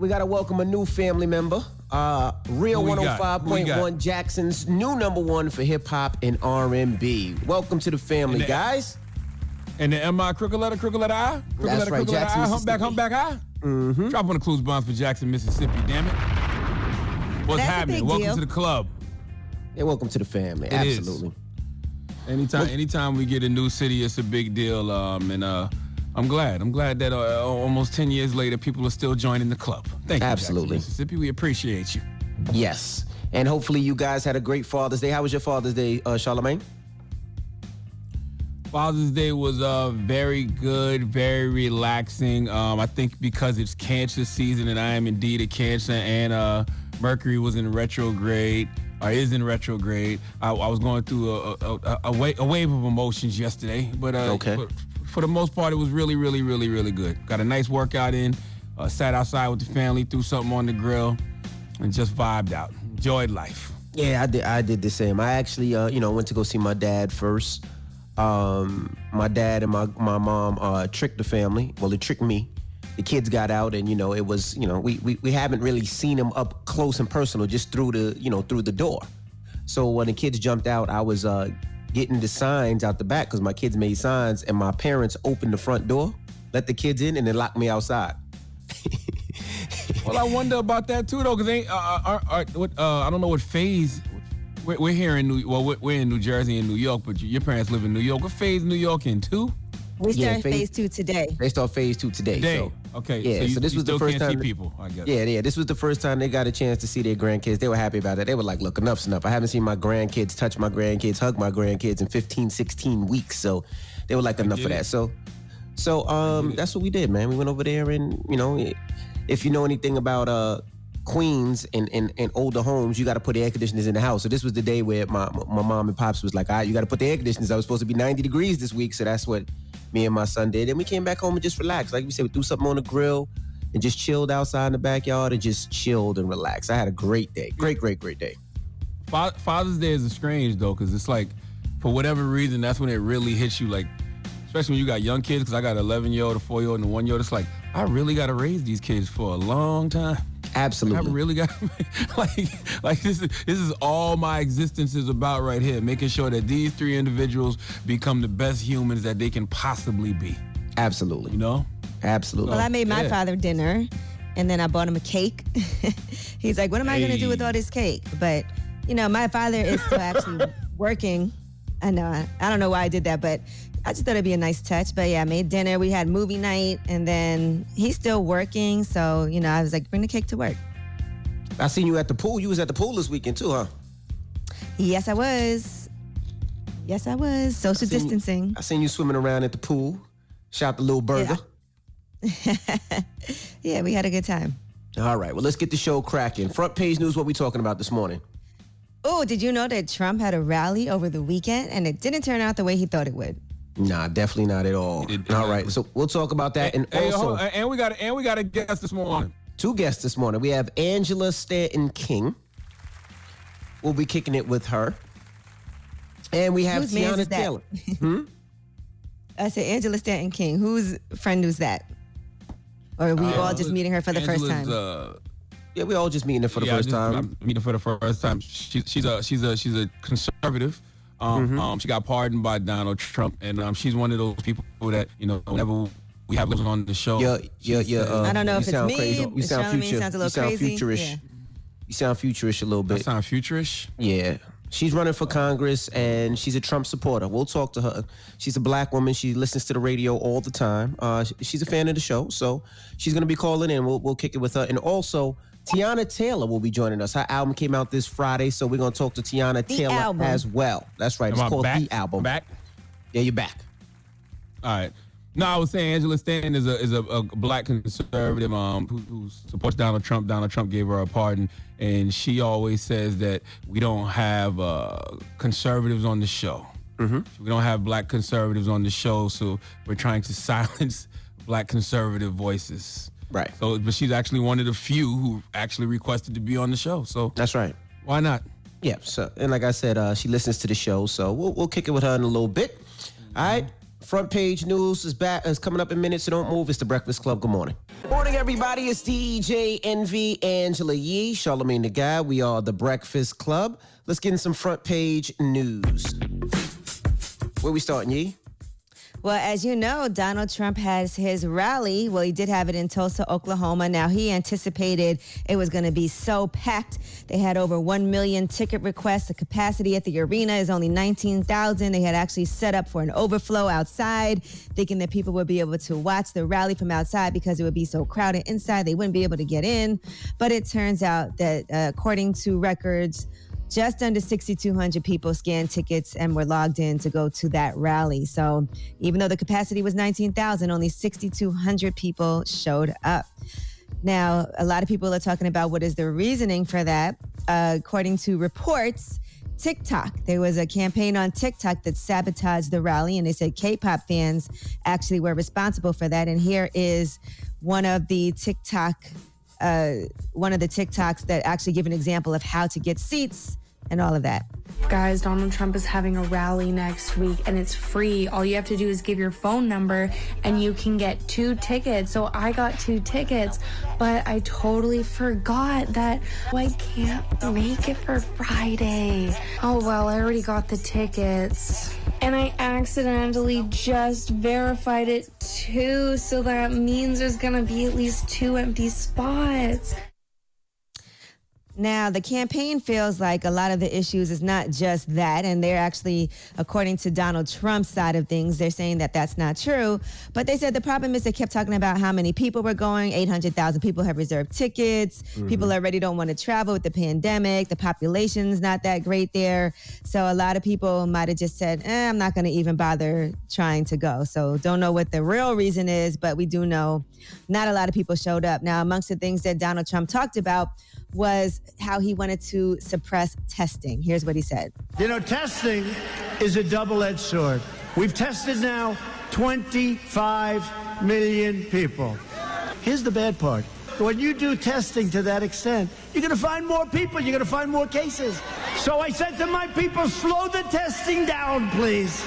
We got to welcome a new family member. Uh, Real Who we got? Who we 105.1? Jackson's new number one for hip hop and R&B. Welcome to the family, And the- guys. And the M I crooked letter, crooked letter I, crooked That's letter, right, crooked letter Jackson, I, humpback, humpback I. Mm-hmm. Drop on the clues bombs for Jackson, Mississippi. Damn it. What's That's happening? Welcome deal. to the club. Yeah, welcome to the family. It is. Absolutely. Anytime, anytime we get a new city, it's a big deal. Um, and uh, I'm glad. I'm glad that uh, almost 10 years later, people are still joining the club. Thank you, Absolutely. Jackson, Mississippi. We appreciate you. Yes. And hopefully you guys had a great Father's Day. How was your Father's Day, uh, Charlamagne? Father's Day was uh, very good, very relaxing. Um, I think because it's cancer season and I am indeed a cancer and uh, Mercury was in retrograde, or is in retrograde. I, I was going through a, a, a, a, wa- a wave of emotions yesterday, but, uh, Okay. but for the most part, it was really, really, really, really good. Got a nice workout in, uh, sat outside with the family, threw something on the grill, and just vibed out. Enjoyed life. Yeah, I did. I did the same. I actually, uh, you know, went to go see my dad first. Um, my dad and my my mom uh, tricked the family. Well, it tricked me. The kids got out, and you know, it was, you know, we we, we haven't really seen them up close and personal, just through the, you know, through the door. So when the kids jumped out, I was uh, getting the signs out the back because my kids made signs, and my parents opened the front door, let the kids in, and then locked me outside. Well, I wonder about that too, though, because uh, uh, uh, I don't know what phase. We're, we're here in New well, we're in New Jersey and New York, but your parents live in New York. What phase New York in too? We Yeah, start phase- phase two today. They start phase two today. Today. So, okay. Yeah, So, you, so this you was the first can't time. see people. I guess. Yeah, yeah. This was the first time they got a chance to see their grandkids. They were happy about it. They were like, look, enough's enough. I haven't seen my grandkids touch my grandkids, hug my grandkids in 15, 16 weeks. So they were like, enough of that. So so um that's what we did, man. We went over there and, you know, if you know anything about uh Queens and, and, and older homes, you got to put air conditioners in the house. So this was the day where my my mom and pops was like, all right, you got to put the air conditioners. I was supposed to be 90 degrees this week, so that's what me and my son did. And we came back home and just relaxed. Like we said, we threw something on the grill and just chilled outside in the backyard and just chilled and relaxed. I had a great day. Great, great, great day. Father's Day is strange though, because it's like, for whatever reason, that's when it really hits you. Like, especially when you got young kids. Because I got an 11 year old, a four year old, and a one year old. It's like I really got to raise these kids for a long time. I Absolutely. really got like like this is this is all my existence is about right here, making sure that these three individuals become the best humans that they can possibly be. Absolutely. You know? Absolutely. Well, I made my Yeah. father dinner, and then I bought him a cake. He's like, "What am I going to do with all this cake?" But you know, my father is still actually working. I know. I, I don't know why I did that, but I just thought it'd be a nice touch. But yeah, I made dinner. We had movie night, and then he's still working. So you know, I was like, "Bring the cake to work." I seen you at the pool. You was at the pool this weekend too, huh? Yes, I was. Yes, I was. Social you- distancing. I seen you swimming around at the pool. Shot the little burger. Yeah, we had a good time. All right, well, let's get the show cracking. Front page news, what we talking about this morning? Oh, did you know that Trump had a rally over the weekend and it didn't turn out the way he thought it would? Nah, definitely not at all. All right, so we'll talk about that. And Hey, also, hold- and we got and we got a guest this morning. two guests this morning. We have Angela Stanton King. We'll be kicking it with her. And we have Whose mans Teyana is that? Taylor. I said Angela Stanton King. Whose friend was that? Or are we all just meeting her for the first time? Uh, Yeah, we all just meeting her for the yeah, first just- time. I'm meeting her for the first time. She, she's a she's a she's a conservative. Um, Mm-hmm. um, she got pardoned by Donald Trump, and um, she's one of those people that you know whenever we have listeners on the show. Yeah, yeah, yeah. Uh, I don't know if it's sound me, Crazy. You sound Charlamagne future. sounds a you sound crazy. futurish. Yeah. You sound futurish a little that bit. sound futurish. Yeah. She's running for Congress and she's a Trump supporter. We'll talk to her. She's a black woman. She listens to the radio all the time. Uh, she's a fan of the show, so she's gonna be calling in. We'll we'll kick it with her. And also, Teyana Taylor will be joining us. Her album came out this Friday, so we're gonna talk to Teyana The Taylor album. as well. That's right. Am it's I called back? The Album. Back. Yeah, you're back. All right. No, I was saying Angela Stanton is a is a, a black conservative um who, who supports Donald Trump. Donald Trump gave her a pardon, and she always says that we don't have uh, conservatives on the show. Mm-hmm. We don't have black conservatives on the show, so we're trying to silence black conservative voices. Right. So, but she's actually one of the few who actually requested to be on the show. So That's right. why not? Yeah. So, and like I said, uh, she listens to the show, so we'll we'll kick it with her in a little bit. All right. Front page news is back. Is coming up in minutes, so don't move. It's the Breakfast Club. Good morning. Morning, everybody. It's DJ Envy, Angela Yee, Charlamagne the Guy. We are the Breakfast Club. Let's get in some front page news. Where we starting, Yee? Well, as you know, Donald Trump has his rally. Well, he did have it in Tulsa, Oklahoma. Now, he anticipated it was going to be so packed. They had over 1 million ticket requests. The capacity at the arena is only 19,000. They had actually set up for an overflow outside, thinking that people would be able to watch the rally from outside because it would be so crowded inside. They wouldn't be able to get in. But it turns out that, uh, according to records, just under 6,200 people scanned tickets and were logged in to go to that rally. So even though the capacity was 19,000, only 6,200 people showed up. Now, a lot of people are talking about what is the reasoning for that. Uh, according to reports, TikTok. There was a campaign on TikTok that sabotaged the rally, and they said K-pop fans actually were responsible for that. And here is one of the TikTok, uh, one of the TikToks that actually give an example of how to get seats and all of that. Guys, Donald Trump is having a rally next week and it's free. All you have to do is give your phone number and you can get two tickets. So I got two tickets, but I totally forgot that I can't make it for Friday. Oh well, I already got the tickets. And I accidentally just verified it too, so that means there's gonna be at least two empty spots. Now, the campaign feels like a lot of the issues is not just that, and they're actually, according to Donald Trump's side of things, they're saying that that's not true. But they said the problem is they kept talking about how many people were going. 800,000 people have reserved tickets. People already don't want to travel with the pandemic. The population's not that great there. So a lot of people might have just said, eh, I'm not going to even bother trying to go. So don't know what the real reason is, but we do know not a lot of people showed up. Now, amongst the things that Donald Trump talked about, was how he wanted to suppress testing. Here's what he said. You know, testing is a double edged sword. We've tested now 25 million people. Here's the bad part. When you do testing to that extent, you're going to find more people, you're going to find more cases. So I said to my people, slow the testing down, please.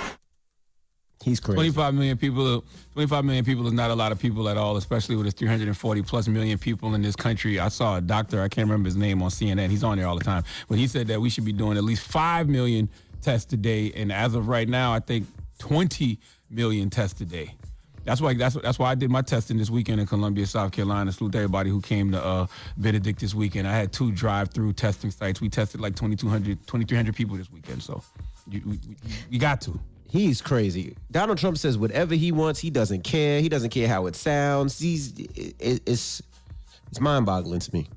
He's crazy. 25 million people 25 million people is not a lot of people at all especially with its 340 plus million people in this country i saw a doctor i can't remember his name on cnn he's on there all the time but he said that we should be doing at least 5 million tests a day and as of right now i think 20 million tests a day that's why that's that's why I did my testing this weekend in Columbia, South Carolina. Salute to everybody who came to uh, Benedict this weekend. I had two drive-through testing sites. We tested like 2,200, 2,300 people this weekend. So you, we got to. He's crazy. Donald Trump says whatever he wants. He doesn't care. He doesn't care how it sounds. He's it, it's it's mind-boggling to me.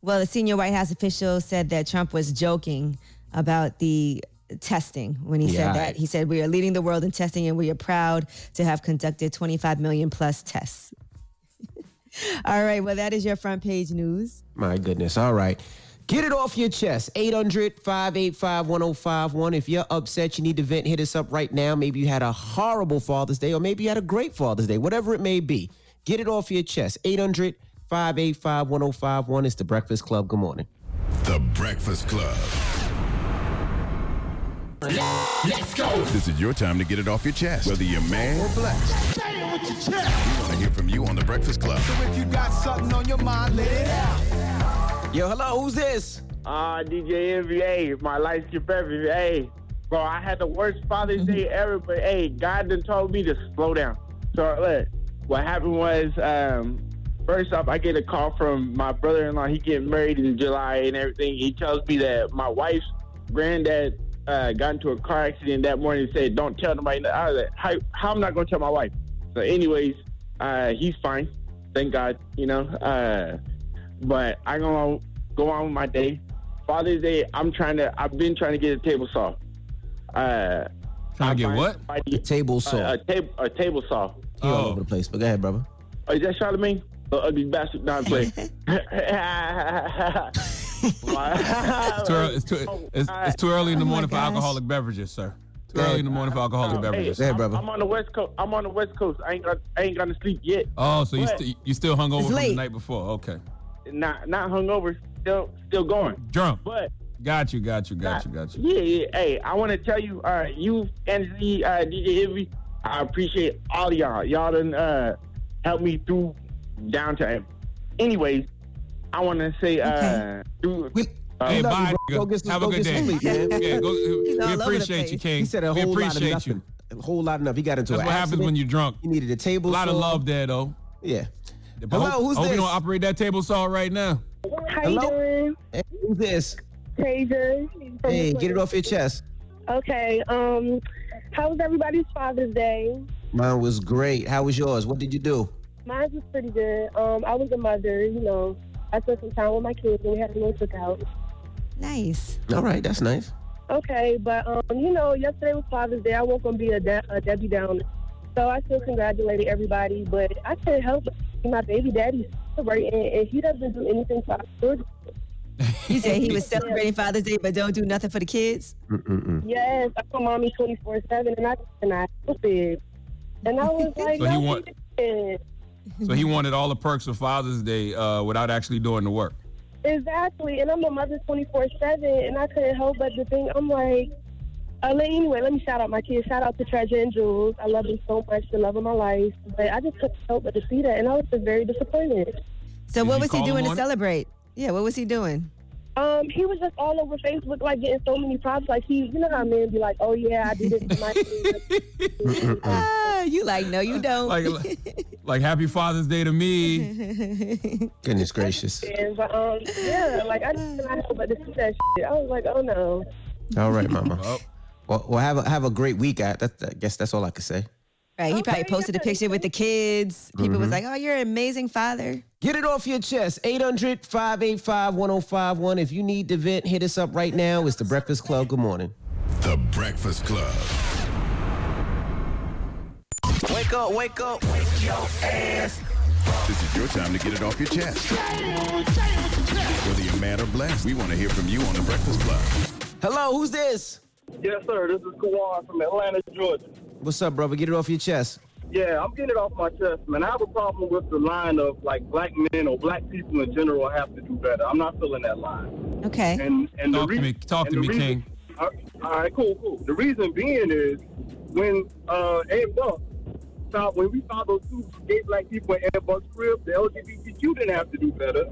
Well, a senior White House official said that Trump was joking about the testing when he Yeah, said that. He said, We are leading the world in testing and we are proud to have conducted 25 million plus tests. All right. Well, that is your front page news. My goodness. All right. Get it off your chest. 800 585 1051. If you're upset, you need to vent, hit us up right now. Maybe you had a horrible Father's Day, or maybe you had a great Father's Day, whatever it may be. Get it off your chest. 800 585 1051. It's the Breakfast Club. Good morning. The Breakfast Club. Let's go. This is your time to get it off your chest, whether you're mad or blessed. Say it with your chest. We want to hear from you on The Breakfast Club. So if you got something on your mind, let it out. Yo, hello. Who's this? Ah, DJ NBA, my light skip every, hey. bro, I had the worst Father's Day ever, but hey, God done told me to slow down. So look, what happened was, um, first off, I get a call from my brother-in-law. He getting married in July and everything. He tells me that my wife's granddad uh, got into a car accident that morning and said, don't tell nobody. I was like, how, how am I going to tell my wife? So anyways, uh, he's fine. Thank God, you know. Uh, but I'm going to go on with my day. Father's Day, I'm trying to, I've been trying to get a table saw. Uh, Trying to get what? A table saw. A, a, tab- a table saw. He all over the place. But go ahead, brother. Oh, is that Charlamagne? The ugly bastard. Not play. It's too, early, it's, too, it's, it's too early in the Oh my morning for alcoholic beverages, sir. Too early in the morning for alcoholic beverages. Hey, I'm, I'm on the west coast. I'm on the west coast. I ain't got. I ain't gonna sleep yet. Oh, so you st- you still hung over It's from the night before? Okay, not not hungover. Still still going. drunk. But Got you, got you, got you, got you. yeah, yeah. Hey, I want to tell you, uh, you Anthony, uh, DJ Ivy, I appreciate all y'all. Y'all done uh, helped me through downtime. Anyways, I want to say, uh, do, uh, Hey, love bye. you, bro. nigga. Go get some- Have go a good day. some sleep, man. yeah, go, all we appreciate you, place. King. He said a we whole lot of appreciate nothing. you. A whole lot of nothing. He got into That's an what happens when you're drunk. He needed a table A lot of love there, though. Yeah. But Hello, hope, who's hope this? you don't operate that table saw right now. How Hello? you doing? Hey, who's this? Taser. Hey, get it off your chest. Okay. Um, how was everybody's Father's Day? Mine was great. How was yours? What did you do? Mine was pretty good. Um, I was a mother. You know, I spent some time with my kids, and we had a little cookout. Nice. All right, that's nice. Okay, but um, you know, yesterday was Father's Day. I wasn't gonna be a, de- a Debbie Downer, so I still congratulated everybody. But I can't help but see my baby daddy celebrating, and he doesn't do anything for our children. You said he was celebrating Father's Day, but don't do nothing for the kids. Mm-mm-mm. Yes, I call mommy twenty four seven, and I and I stupid. And I was like, So he want- So he wanted all the perks of Father's Day uh, without actually doing the work. Exactly, and I'm a mother 24 7, and I couldn't help but to think, I'm like, uh, anyway, let me shout out my kids. Shout out to Treasure and Jules. I love them so much, the love of my life. But I just couldn't help but to see that, and I was just very disappointed. So Did what was he doing to celebrate? Yeah, what was he doing? Um, he was just all over Facebook, like getting so many props. Like he, you know how men be like, "Oh yeah, I did this for my kids." Ah, you like, no, you don't. Like, like Happy Father's Day to me. Goodness gracious. But um, yeah, like I just couldn't help but to see that shit. I was like, "Oh no." All right, mama. Well, well have a have a great week. I, that, I guess that's all I could say. right, he probably Okay, posted a picture with the kids. People was mm-hmm. like, oh, you're an amazing father. Get it off your chest. 800 585 1051. If you need to vent, hit us up right now. It's the Breakfast Club. Good morning. The Breakfast Club. Wake up, wake up. Wake your ass. This is your time to get it off your chest. Whether you're mad or blessed, we want to hear from you on The Breakfast Club. Hello, who's this? Yes, sir. This is Kawan from Atlanta, Georgia. What's up, brother? Get it off your chest. Yeah, I'm getting it off my chest, man. I have a problem with the line of like black men or black people in general have to do better. I'm not feeling that line. Okay. And and Talk the to me- talk to me, reason- King. All all right, cool, cool. The reason being is when uh Ed Buck found when we found those two gay black people in Ed Buck's crib, the LGBTQ didn't have to do better.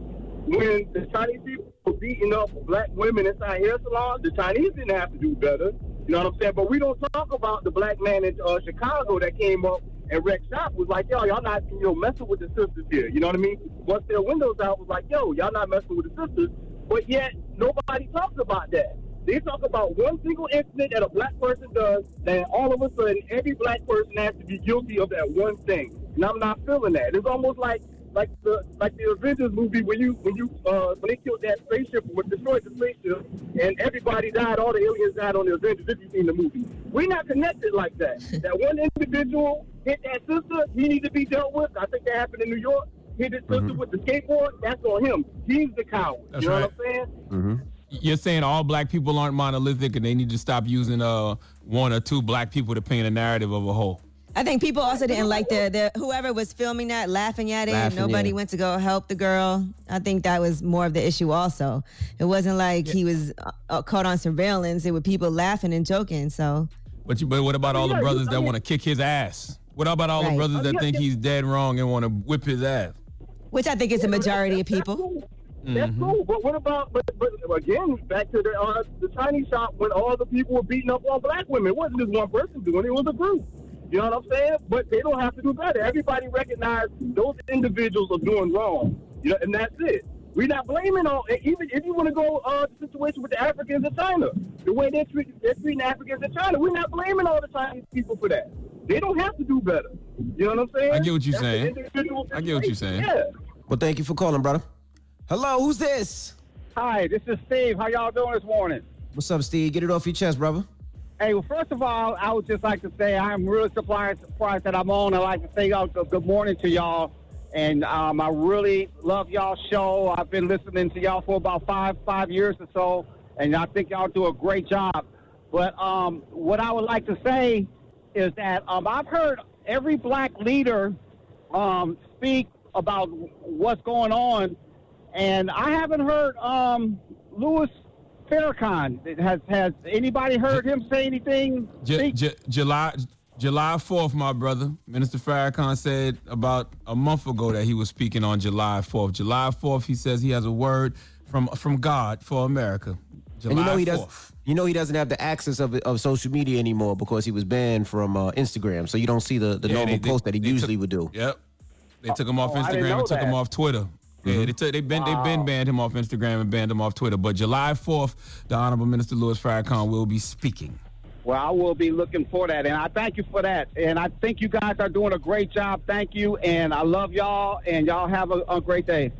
When the Chinese people were beating up black women inside hair salons, the Chinese didn't have to do better. You know what I'm saying? But we don't talk about the black man in uh, Chicago that came up and wrecked shop was like, yo, y'all not you know messing with the sisters here. You know what I mean? Once their windows out was like, yo, y'all not messing with the sisters. But yet nobody talks about that. They talk about one single incident that a black person does, and all of a sudden every black person has to be guilty of that one thing. And I'm not feeling that. It's almost like like the like the Avengers movie when you when you uh when they killed that spaceship or destroyed the spaceship and everybody died, all the aliens died on the Avengers if you've seen the movie. We're not connected like that. that one individual hit that sister, he needs to be dealt with. I think that happened in New York. Hit his sister with the skateboard, that's on him. He's the coward. That's you know right. what I'm saying? Mm-hmm. You're saying all black people aren't monolithic and they need to stop using uh one or two black people to paint a narrative of a whole. I think people also didn't like the, the whoever was filming that laughing at it. Laughing, Nobody yeah. went to go help the girl. I think that was more of the issue. Also, it wasn't like he was uh, uh, caught on surveillance. It was people laughing and joking. So But you, but what about all the brothers that want to kick his ass? What about all the brothers that think he's dead wrong and want to whip his ass? which I think is the majority of people. That's Mhm. cool. But what about? But, but again, back to the uh, the Chinese shop when all the people were beating up on black women. It wasn't just one person doing it; it was a group. You know what I'm saying? But they don't have to do better. Everybody recognize those individuals are doing wrong. You know, and that's it. We're not blaming all. Even if you want to go uh, the situation with the Africans in China, the way they're treating, they're treating Africans in China, we're not blaming all the Chinese people for that. They don't have to do better. You know what I'm saying? I get what you're That's saying. individual I get what you're saying. Yeah. Well, thank you for calling, brother. Hello, who's this? Hi, this is Steve. How y'all doing this morning? What's up, Steve? Get it off your chest, brother. Hey, well, first of all, I would just like to say I'm really surprised, surprised that I'm on. I'd like to say good good morning to y'all. And um, I really love y'all show. I've been listening to y'all for about five five years or so, and I think y'all do a great job. But um, what I would like to say is that um, I've heard every black leader um, speak about what's going on, and I haven't heard um, Louis Farrakhan. Has has anybody heard him say anything? J- J- July July 4th, my brother. Minister Farrakhan said about a month ago that he was speaking on July 4th. July 4th, he says he has a word from from God for America. July and you know he 4th. does. You know he doesn't have the access of of social media anymore because he was banned from uh, Instagram. So you don't see the, the Yeah, normal they- they- post that he usually took- would do. Yep. They took him off Oh, Instagram know and took him off Twitter. Yeah, mm-hmm. they took they been they been banned him off Instagram and banned him off Twitter. But July 4th, the Honorable Minister Louis Farrakhan will be speaking. Well, I will be looking for that, and I thank you for that. And I think you guys are doing a great job. Thank you, and I love y'all, and y'all have a, a great day.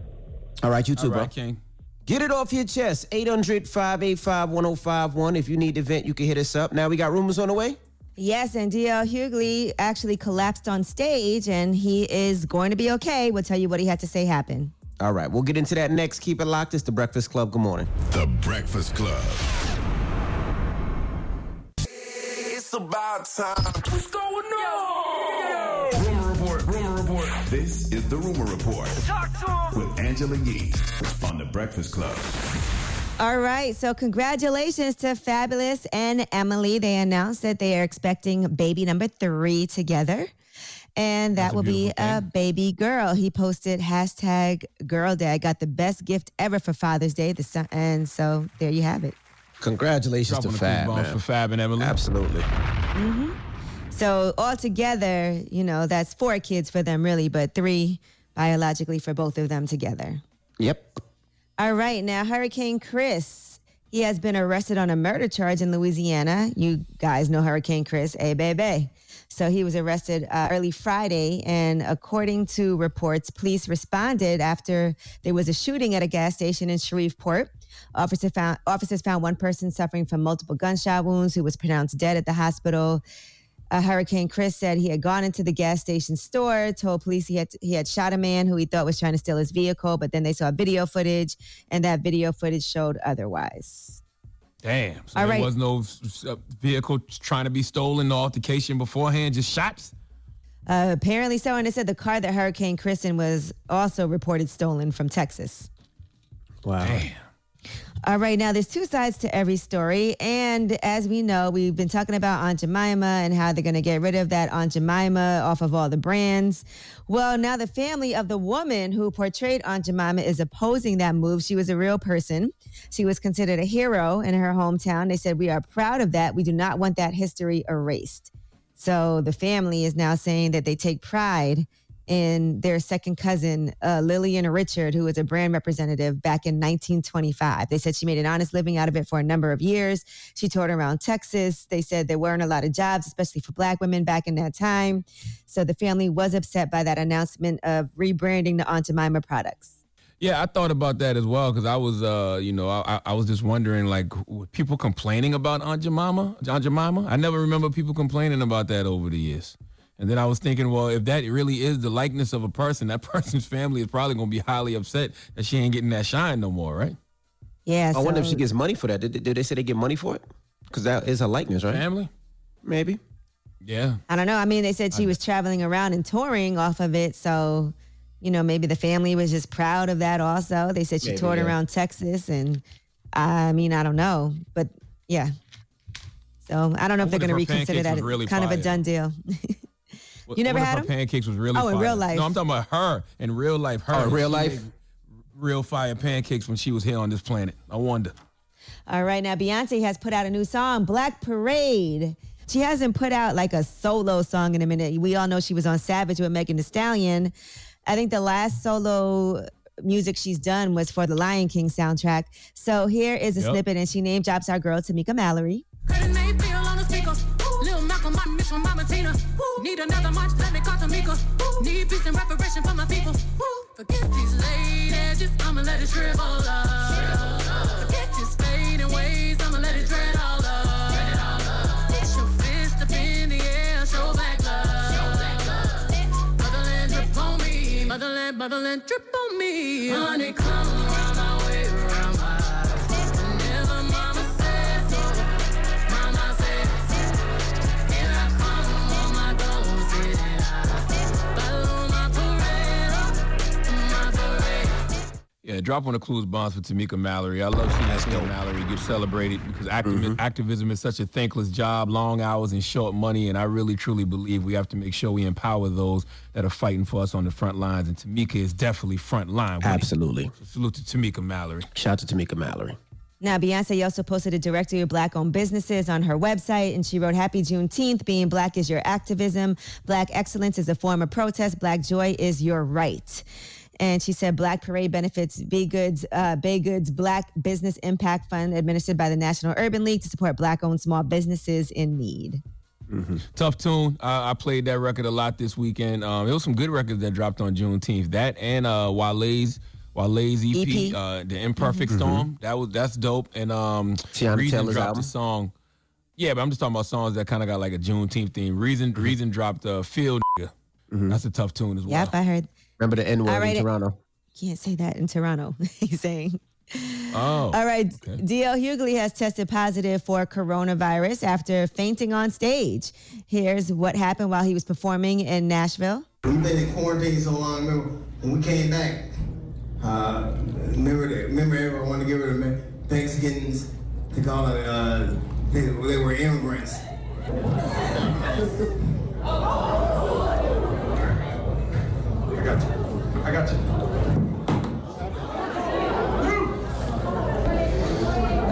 All right, you too, All right, bro. King. Get it off your chest. 800 585 1051. If you need to vent, you can hit us up. Now we got rumors on the way. Yes, and DL Hughley actually collapsed on stage, and he is going to be okay. We'll tell you what he had to say happened. All right, we'll get into that next. Keep it locked. It's the Breakfast Club. Good morning. The Breakfast Club. It's about time. What's going on? Rumor report. Rumor report. This is the Rumor Report Talk to him. with Angela Yee on the Breakfast Club. All right, so congratulations to Fabolous and Emily. They announced that they are expecting baby number three together. And that That's a will be beautiful a thing. baby girl. He posted hashtag girl dad, got the best gift ever for Father's Day. The son, and so there you have it. Congratulations Dropping to Fab, man. for Fab and Emily. Absolutely. Mhm. So altogether, you know, that's four kids for them really, but three biologically for both of them together. Yep. All right, now Hurricane Chris. He has been arrested on a murder charge in Louisiana. You guys know Hurricane Chris, a baby. So he was arrested uh, early Friday, and according to reports, police responded after there was a shooting at a gas station in Shreveport. Officer found, officers found one person suffering from multiple gunshot wounds who was pronounced dead at the hospital. Hurricane Chris said he had gone into the gas station store, told police he had he had shot a man who he thought was trying to steal his vehicle, but then they saw video footage, and that video footage showed otherwise. Damn. So All there right. was no uh, vehicle trying to be stolen, no altercation beforehand, just shots. Uh, apparently so, and it said the car that Hurricane Chris in was also reported stolen from Texas. Wow. Damn. All right, now there's two sides to every story. And as we know, we've been talking about Aunt Jemima and how they're going to get rid of that Aunt Jemima off of all the brands. Well, now the family of the woman who portrayed Aunt Jemima is opposing that move. She was a real person. She was considered a hero in her hometown. They said, We are proud of that. We do not want that history erased. So the family is now saying that they take pride in their second cousin, uh, Lillian Richard, who was a brand representative back in 1925. They said she made an honest living out of it for a number of years. She toured around Texas. They said there weren't a lot of jobs, especially for black women back in that time. So the family was upset by that announcement of rebranding the Aunt Jemima products. Yeah, I thought about that as well because I was, uh, you know, I, I was just wondering, like, people complaining about Aunt Jemima, Aunt Jemima. I never remember people complaining about that over the years. And then I was thinking, well, if that really is the likeness of a person, that person's family is probably going to be highly upset that she ain't getting that shine no more, right? Yeah. I wonder if she gets money for that. Did, did they say they get money for it? Because that is her likeness, right? Family? Maybe. Yeah. I don't know. I mean, they said she was traveling around and touring off of it. So, you know, maybe the family was just proud of that also. They said she Maybe, toured yeah. around Texas. And I mean, I don't know. But yeah. So I don't know I if they're going to reconsider that. was really It's kind of a done deal. What- You never I wonder had if her them? pancakes was really Oh, in fire. real life. No, I'm talking about her in real life. Her Oh, in real life? real fire pancakes when she was here on this planet. I wonder. All right, now Beyonce has put out a new song, Black Parade. She hasn't put out like a solo song in a minute. We all know she was on Savage with Megan Thee Stallion. I think the last solo music she's done was for the Lion King soundtrack. So here is a Yep. snippet, and she name drops our girl Tamika Mallory. Credit name feel on. Lil Malcolm, my miss from Mama Tina. Need another march, let me call Tamika. Need peace and reparation for my people. Forget these late edges, I'ma let it shrivel up. Forget your fading ways, I'ma let it dread all up. It's your fist up in the air, show back love. Motherland drip on me, motherland, motherland drip on me. Honey, come around Yeah, drop on the clues bonds for Tamika Mallory. I love seeing Tamika Mallory get celebrated because activi- mm-hmm. activism is such a thankless job, long hours and short money. And I really truly believe we have to make sure we empower those that are fighting for us on the front lines. And Tamika is definitely front line. Absolutely. So salute to Tamika Mallory. Shout out to Tamika Mallory. Now, Beyonce also posted a directory of black owned businesses on her website, and she wrote, Happy Juneteenth. Being black is your activism. Black excellence is a form of protest. Black joy is your right. And she said, Black Parade benefits BeyGOOD's, uh, BeyGOOD's Black Business Impact Fund, administered by the National Urban League to support black owned small businesses in need. Tough tune. I, I played that record a lot this weekend. Um, it was some good records that dropped on Juneteenth. That and uh, Wale's Wale's EP, EP. Uh, the Imperfect Mhm. Storm. That was that's dope. And um, Teyana Reason Taylor's dropped album? a song. Yeah, but I'm just talking about songs that kind of got like a Juneteenth theme. Reason Reason dropped uh, Field. That's a tough tune as well. Yep, I heard. Remember the N All word right, in it- Toronto? Can't say that in Toronto, he's saying. Oh. All right. DL Hughley has tested positive for coronavirus after fainting on stage. Here's what happened while he was performing in Nashville. We've been in quarantine so long. Remember when we came back? Uh, remember, the, remember everyone wanted to give rid of Me- Mexicans. They call it. Uh, they, they were immigrants. I got you. I got you.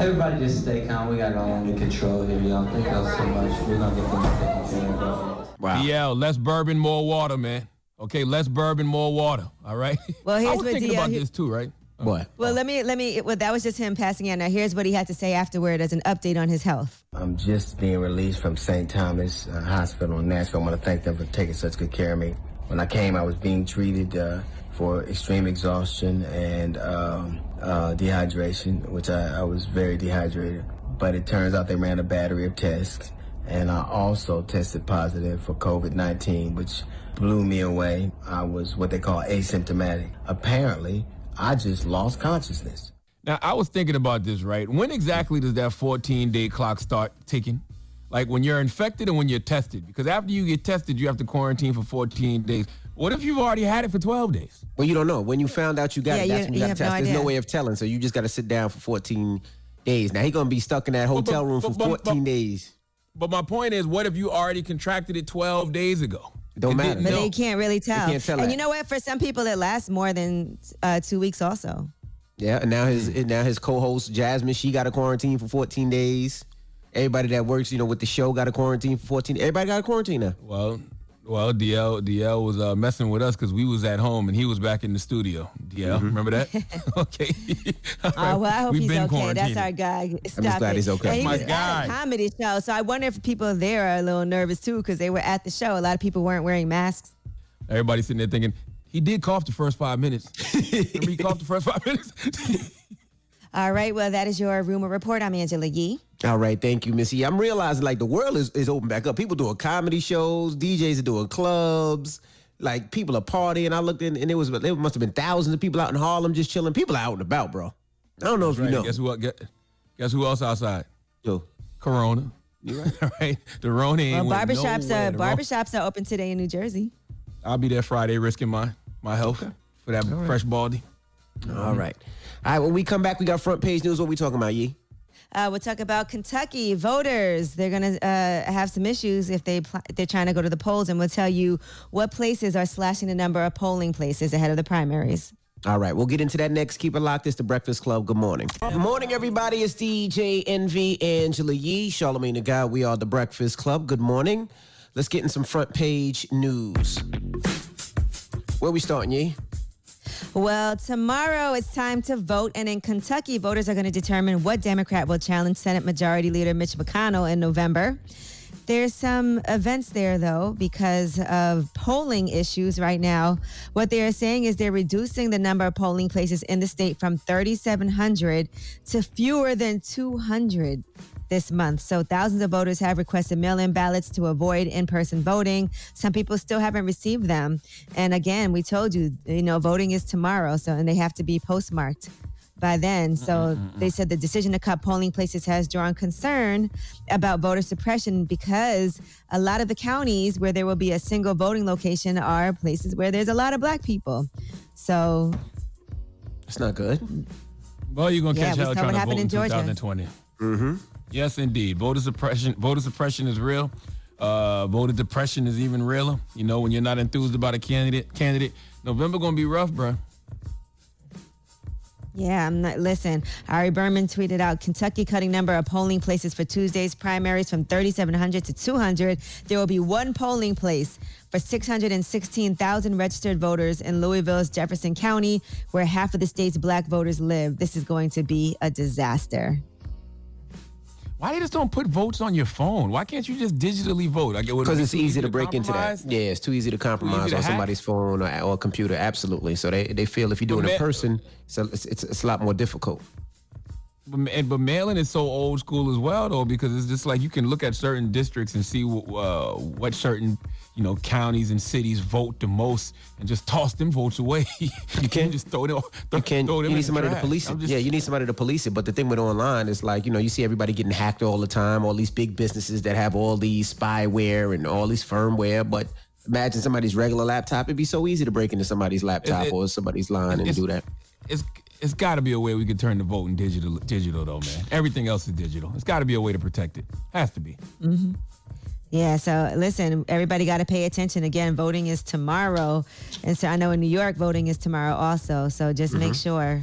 Everybody just stay calm. We got it all under control here, y'all. Thank y'all so much. We're gonna get things taken care of. Wow. DL, less bourbon, more water, man. Okay, less bourbon, more water. All right. Well, here's I was what thinking DL about he- this too, right? What? Well, let me let me. Well, that was just him passing out. Now, here's what he had to say afterward as an update on his health. I'm just being released from St. Thomas uh, Hospital in Nashville. I want to thank them for taking such good care of me. When I came, I was being treated uh, for extreme exhaustion and um, uh, dehydration, which I, I was very dehydrated. But it turns out they ran a battery of tests, and I also tested positive for COVID-19, which blew me away. I was what they call asymptomatic. Apparently, I just lost consciousness. Now, I was thinking about this, right? When exactly does that 14 day clock start ticking? Like when you're infected and when you're tested? Because after you get tested, you have to quarantine for 14 days. What if you've already had it for 12 days? Well, you don't know. When you found out you got Yeah, it, that's you- when you, you got to have no test. There's no way of telling, so you just got to sit down for 14 days. Now he gonna be stuck in that hotel room for but- but- 14 days. But my point is, what if you already contracted it 12 days ago? Don't And matter. But know? they can't really tell. can't tell and that. you know what? For some people, it lasts more than uh, two weeks. Also, Yeah, and now his and now his co-host Jasmine, she got a quarantine for 14 days. Everybody that works, you know, with the show got a quarantine for 14. Everybody got a quarantine now. Well, well, DL DL was uh, messing with us because we was at home and he was back in the studio. DL, Mm-hmm. remember that? okay. All Oh, well, I hope We've he's okay. That's our guy. Stop glad it. he's okay. And he That's was my at a guy. comedy show, so I wonder if people there are a little nervous too because they were at the show. A lot of people weren't wearing masks. Everybody sitting there thinking he did cough the first five minutes. remember he coughed the first five minutes. All right. Well, that is your rumor report. I'm Angela Yee. All right, thank you, Missy. I'm realizing like the world is, is open back up. People doing comedy shows, DJs are doing clubs, like people are partying. I looked in and it was there must have been thousands of people out in Harlem just chilling. People are out and about, bro. I don't know if Right. you know. Guess who? Guess, guess who else outside? Yo. Corona. You right. right. The Rona ain't Well, barbershops uh, nowhere. are The barbershops are open today in New Jersey. I'll be there Friday, risking my my health for that fresh baldy. All right. All right, when we come back, we got front page news. What we talking about, Yee? Uh, we'll talk about Kentucky voters. They're gonna uh, have some issues if they pl- if they're trying to go to the polls, and we'll tell you what places are slashing the number of polling places ahead of the primaries. All right, we'll get into that next. Keep it locked. It's the Breakfast Club. Good morning. Good morning, everybody. It's DJ Envy Angela Yee, Charlamagne the Guy. We are the Breakfast Club. Good morning. Let's get in some front page news. Where we starting, Yee? Well, tomorrow it's time to vote, and in Kentucky, voters are going to determine what Democrat will challenge Senate Majority Leader Mitch McConnell in November. There's some events there, though, because of polling issues right now. What they are saying is they're reducing the number of polling places in the state from 3,700 to fewer than 200 this month. So thousands of voters have requested mail-in ballots to avoid in-person voting. Some people still haven't received them. And again, we told you, you know, voting is tomorrow, so and they have to be postmarked by then. So they said the decision to cut polling places has drawn concern about voter suppression because a lot of the counties where there will be a single voting location are places where there's a lot of black people. So It's not good. Well, you're gonna Yeah, catch we hell trying what to happened vote in in 2020. Mm-hmm. Yes, indeed. Voter suppression. Voter suppression is real. Uh, voter depression is even realer. You know, when you're not enthused about a candidate, candidate, November gonna be rough, bro. Yeah, I'm not. Listen, Ari Berman tweeted out Kentucky cutting number of polling places for Tuesday's primaries from 3,700 to 200. There will be one polling place for 616,000 registered voters in Louisville's Jefferson County, where half of the state's black voters live. This is going to be a disaster. Why they just don't put votes on your phone? Why can't you just digitally vote? Like, would it Because it's too easy to break into that. Yeah, it's too easy to compromise to on somebody's phone or, or computer. Absolutely. So they, they feel if you do it in person, it's a, it's, it's, it's a lot more difficult. But, but mailing is so old school as well, though, because it's just like you can look at certain districts and see uh, what certain you know counties and cities vote the most, and just toss them votes away. you can't just throw them. Throw, You can't. throw them you need the somebody to police it. I'm just- yeah, you need somebody to police it. But the thing with online is like, you know, you see everybody getting hacked all the time, all these big businesses that have all these spyware and all these firmware. But imagine somebody's regular laptop. It'd be so easy to break into somebody's laptop it- or somebody's line and do that. It's it's got to be a way we could turn the voting digital. Digital though, man. Everything else is digital. It's got to be a way to protect it. Has to be. hmm Yeah, so listen, everybody got to pay attention. Again, voting is tomorrow. And so I know in New York, voting is tomorrow also. So just make Mhm. sure.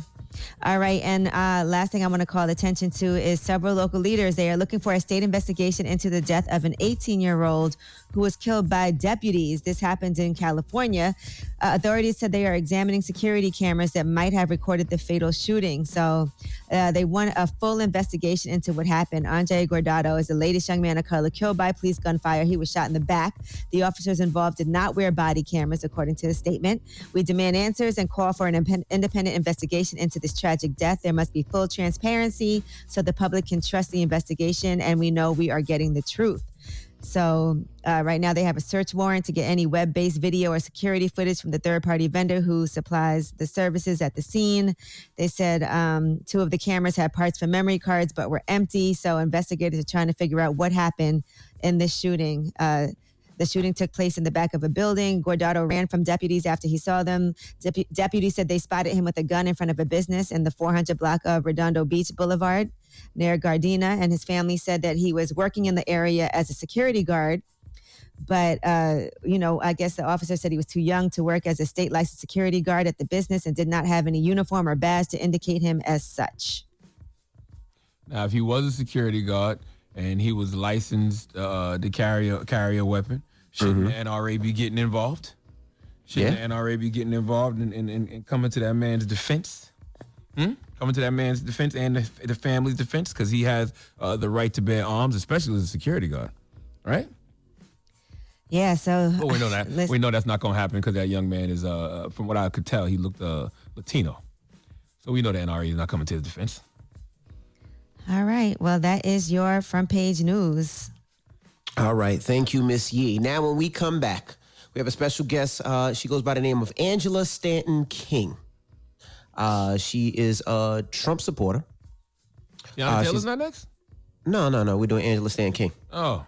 All right. And uh, last thing I want to call attention to is several local leaders. They are looking for a state investigation into the death of an 18 year old who was killed by deputies. This happened in California. Uh, authorities said they are examining security cameras that might have recorded the fatal shooting. So uh, they want a full investigation into what happened. Andre Guardado is the latest young man of color killed by police gunfire. He was shot in the back. The officers involved did not wear body cameras, according to the statement. We demand answers and call for an impen- independent investigation into this tragic death. There must be full transparency so the public can trust the investigation and we know we are getting the truth. So uh, right now they have a search warrant to get any web-based video or security footage from the third-party vendor who supplies the services at the scene. They said um, two of the cameras had parts for memory cards but were empty. So investigators are trying to figure out what happened in this shooting. Uh, the shooting took place in the back of a building. Guardado ran from deputies after he saw them. Depu- deputies said they spotted him with a gun in front of a business in the 400 block of Redondo Beach Boulevard near Gardena. And his family said that he was working in the area as a security guard. But, uh, you know, I guess the officer said he was too young to work as a state licensed security guard at the business and did not have any uniform or badge to indicate him as such. Now, if he was a security guard and he was licensed uh, to carry a, carry a weapon, shouldn't the NRA be getting involved? Shouldn't Yeah. the NRA be getting involved and in, in, in coming to that man's defense? Hmm? Coming to that man's defense and the, the family's defense because he has uh, the right to bear arms, especially as a security guard, right? Yeah, so. Well, we know that. Listen- we know that's not going to happen because that young man is, uh, from what I could tell, he looked uh, Latino. So we know the NRA is not coming to his defense. All right. Well, that is your front page news. All right. Thank you, Miss Yee. Now, when we come back, we have a special guest. Uh, she goes by the name of Angela Stanton King. Uh, she is a Trump supporter. Teyana Uh, Taylor's not next? No, no, no. We're doing Angela Stanton King. Oh.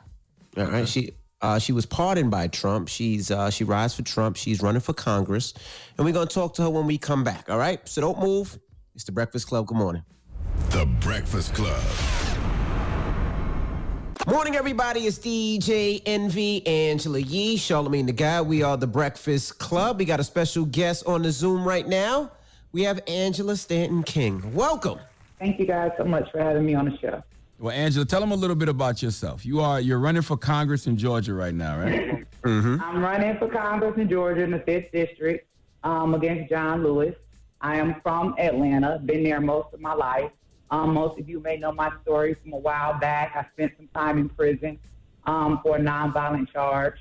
All right. She uh, she was pardoned by Trump. She's uh, she rides for Trump. She's running for Congress, and we're gonna talk to her when we come back. All right. So don't move. It's the Breakfast Club. Good morning. The Breakfast Club. Morning, everybody. It's DJ Envy Angela Yee, Charlamagne the Guy. We are the Breakfast Club. We got a special guest on the Zoom right now. We have Angela Stanton King. Welcome. Thank you guys so much for having me on the show. Well, Angela, tell them a little bit about yourself. You are you're running for Congress in Georgia right now, right? Mm-hmm. I'm running for Congress in Georgia in the 5th District um, against John Lewis. I am from Atlanta, been there most of my life. Um, most of you may know my story from a while back. I spent some time in prison um, for a nonviolent charge.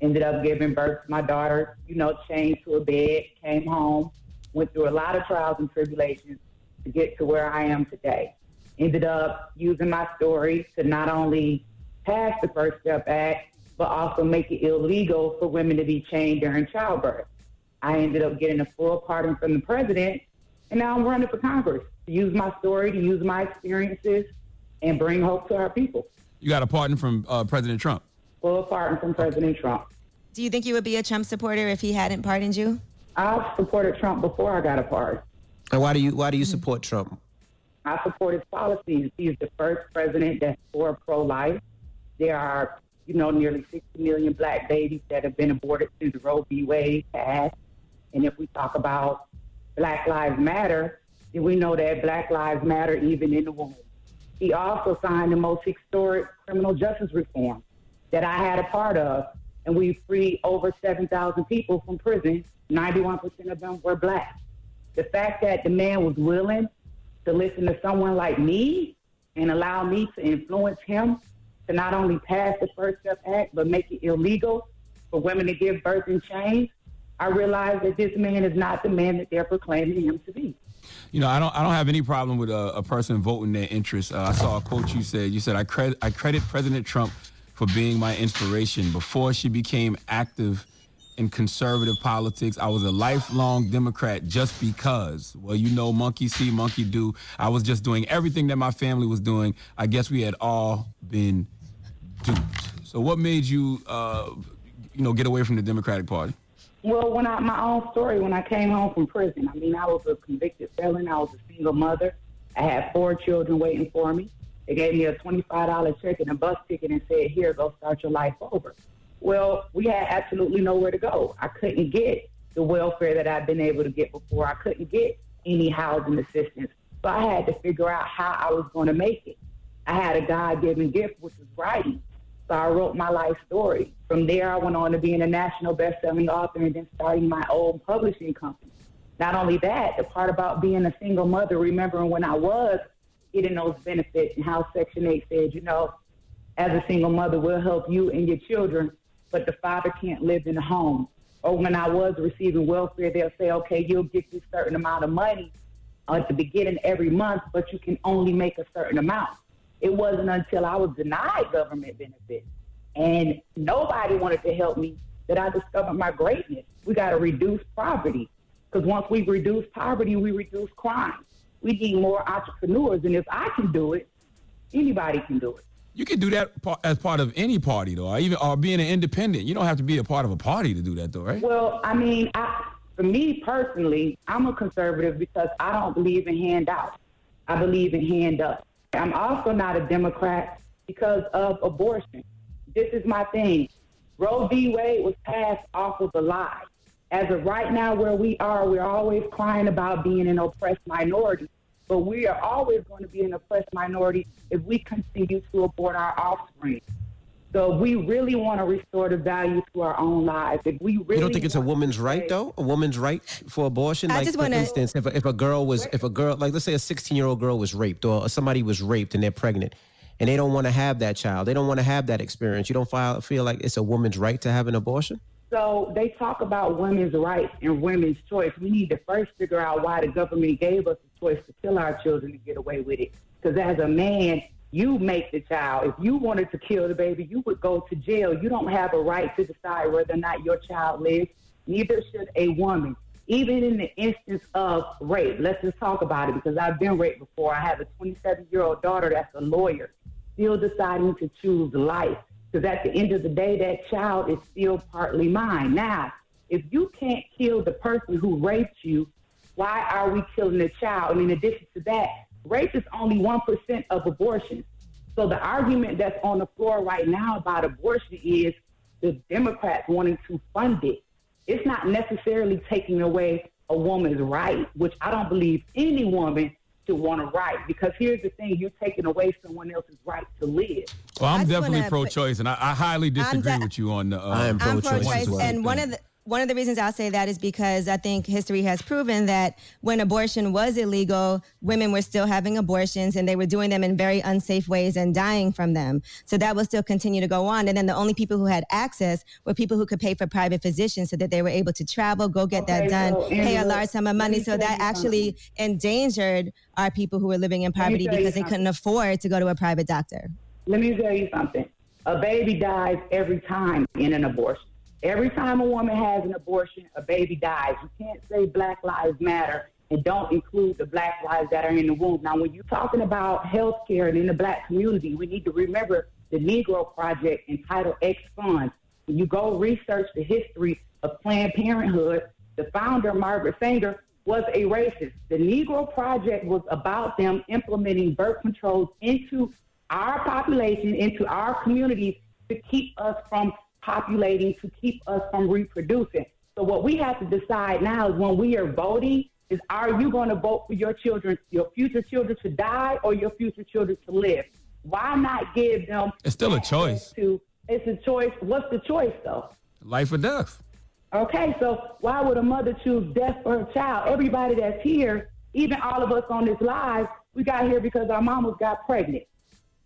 Ended up giving birth to my daughter, you know, chained to a bed, came home, went through a lot of trials and tribulations to get to where I am today. Ended up using my story to not only pass the First Step Act, but also make it illegal for women to be chained during childbirth. I ended up getting a full pardon from the president, and now I'm running for Congress to use my story, to use my experiences, and bring hope to our people. You got a pardon from uh, President Trump. Full pardon from President Trump. Do you think you would be a Trump supporter if he hadn't pardoned you? I've supported Trump before I got a pardon. And why do you why do you support Trump? I support his policies. He's the first president that's for pro-life. There are, you know, nearly 60 million black babies that have been aborted through the Roe v. Wade passed. And if we talk about Black Lives Matter, then we know that Black Lives Matter even in the womb. He also signed the most historic criminal justice reform that I had a part of, and we freed over 7,000 people from prison. 91% of them were black. The fact that the man was willing to listen to someone like me and allow me to influence him to not only pass the First Step Act, but make it illegal for women to give birth in chains, I realize that this man is not the man that they're proclaiming him to be. You know, I don't I don't have any problem with a, a person voting their interests. Uh, I saw a quote you said. You said I credit I credit President Trump for being my inspiration. Before she became active in conservative politics, I was a lifelong Democrat just because. Well, you know, monkey see, monkey do. I was just doing everything that my family was doing. I guess we had all been duped. So, what made you, uh, you know, get away from the Democratic Party? Well, when I my own story, when I came home from prison, I mean, I was a convicted felon. I was a single mother. I had four children waiting for me. They gave me a twenty-five dollar check and a bus ticket and said, "Here, go start your life over." Well, we had absolutely nowhere to go. I couldn't get the welfare that I'd been able to get before. I couldn't get any housing assistance. So I had to figure out how I was going to make it. I had a God-given gift, which was writing. So I wrote my life story. From there, I went on to being a national best-selling author and then starting my own publishing company. Not only that, the part about being a single mother, remembering when I was getting those benefits and how Section 8 said, you know, as a single mother, we'll help you and your children, but the father can't live in the home. Or when I was receiving welfare, they'll say, okay, you'll get this certain amount of money at the beginning every month, but you can only make a certain amount. It wasn't until I was denied government benefits and nobody wanted to help me that I discovered my greatness. We got to reduce poverty because once we reduce poverty, we reduce crime. We need more entrepreneurs, and if I can do it, anybody can do it. You can do that as part of any party, though, or even or being an independent. You don't have to be a part of a party to do that, though, right? Well, I mean, I, for me personally, I'm a conservative because I don't believe in handouts. I believe in hand up. I'm also not a Democrat because of abortion. This is my thing. Roe v. Wade was passed off of a lie. As of right now, where we are, we're always crying about being an oppressed minority. But we are always going to be an oppressed minority if we continue to abort our offspring. So if we really want to restore the value to our own lives, if we really You don't think it's a woman's right say- though? A woman's right for abortion? I like just for wanna- instance, if a, if a girl was if a girl like let's say a 16 year old girl was raped or somebody was raped and they're pregnant and they don't want to have that child, they don't want to have that experience. You don't feel feel like it's a woman's right to have an abortion? So they talk about women's rights and women's choice. We need to first figure out why the government gave us the choice to kill our children and get away with it. Because as a man, you make the child. If you wanted to kill the baby, you would go to jail. You don't have a right to decide whether or not your child lives. Neither should a woman. Even in the instance of rape, let's just talk about it because I've been raped before. I have a 27 year old daughter that's a lawyer, still deciding to choose life. Because at the end of the day, that child is still partly mine. Now, if you can't kill the person who raped you, why are we killing the child? And in addition to that, rape is only 1% of abortion. So the argument that's on the floor right now about abortion is the Democrats wanting to fund it. It's not necessarily taking away a woman's right, which I don't believe any woman should want to right. Because here's the thing: you're taking away someone else's right to live. Well, I'm definitely pro-choice, and I, I highly disagree de- with you on the. Uh, I am pro-choice pro-choice, as well. and one of the one of the reasons I'll say that is because I think history has proven that when abortion was illegal, women were still having abortions and they were doing them in very unsafe ways and dying from them. So that will still continue to go on. And then the only people who had access were people who could pay for private physicians so that they were able to travel, go get Okay, that done, so, pay a large sum of money. So that actually endangered our people who were living in poverty because they couldn't afford to go to a private doctor. Let me tell you something. A baby dies every time in an abortion. Every time a woman has an abortion, a baby dies. You can't say Black Lives Matter and don't include the Black lives that are in the womb. Now, when you're talking about health care and in the Black community, we need to remember the Negro Project and Title X funds. When you go research the history of Planned Parenthood, the founder, Margaret Sanger, was a racist. The Negro Project was about them implementing birth controls into our population, into our communities to keep us from populating, to keep us from reproducing. So what we have to decide now is when we are voting, is are you going to vote for your children, your future children to die or your future children to live? Why not give them it's still a choice. to it's a choice. What's the choice though? Life or death. Okay, so why would a mother choose death for her child? Everybody that's here, even all of us on this live, we got here because our mamas got pregnant.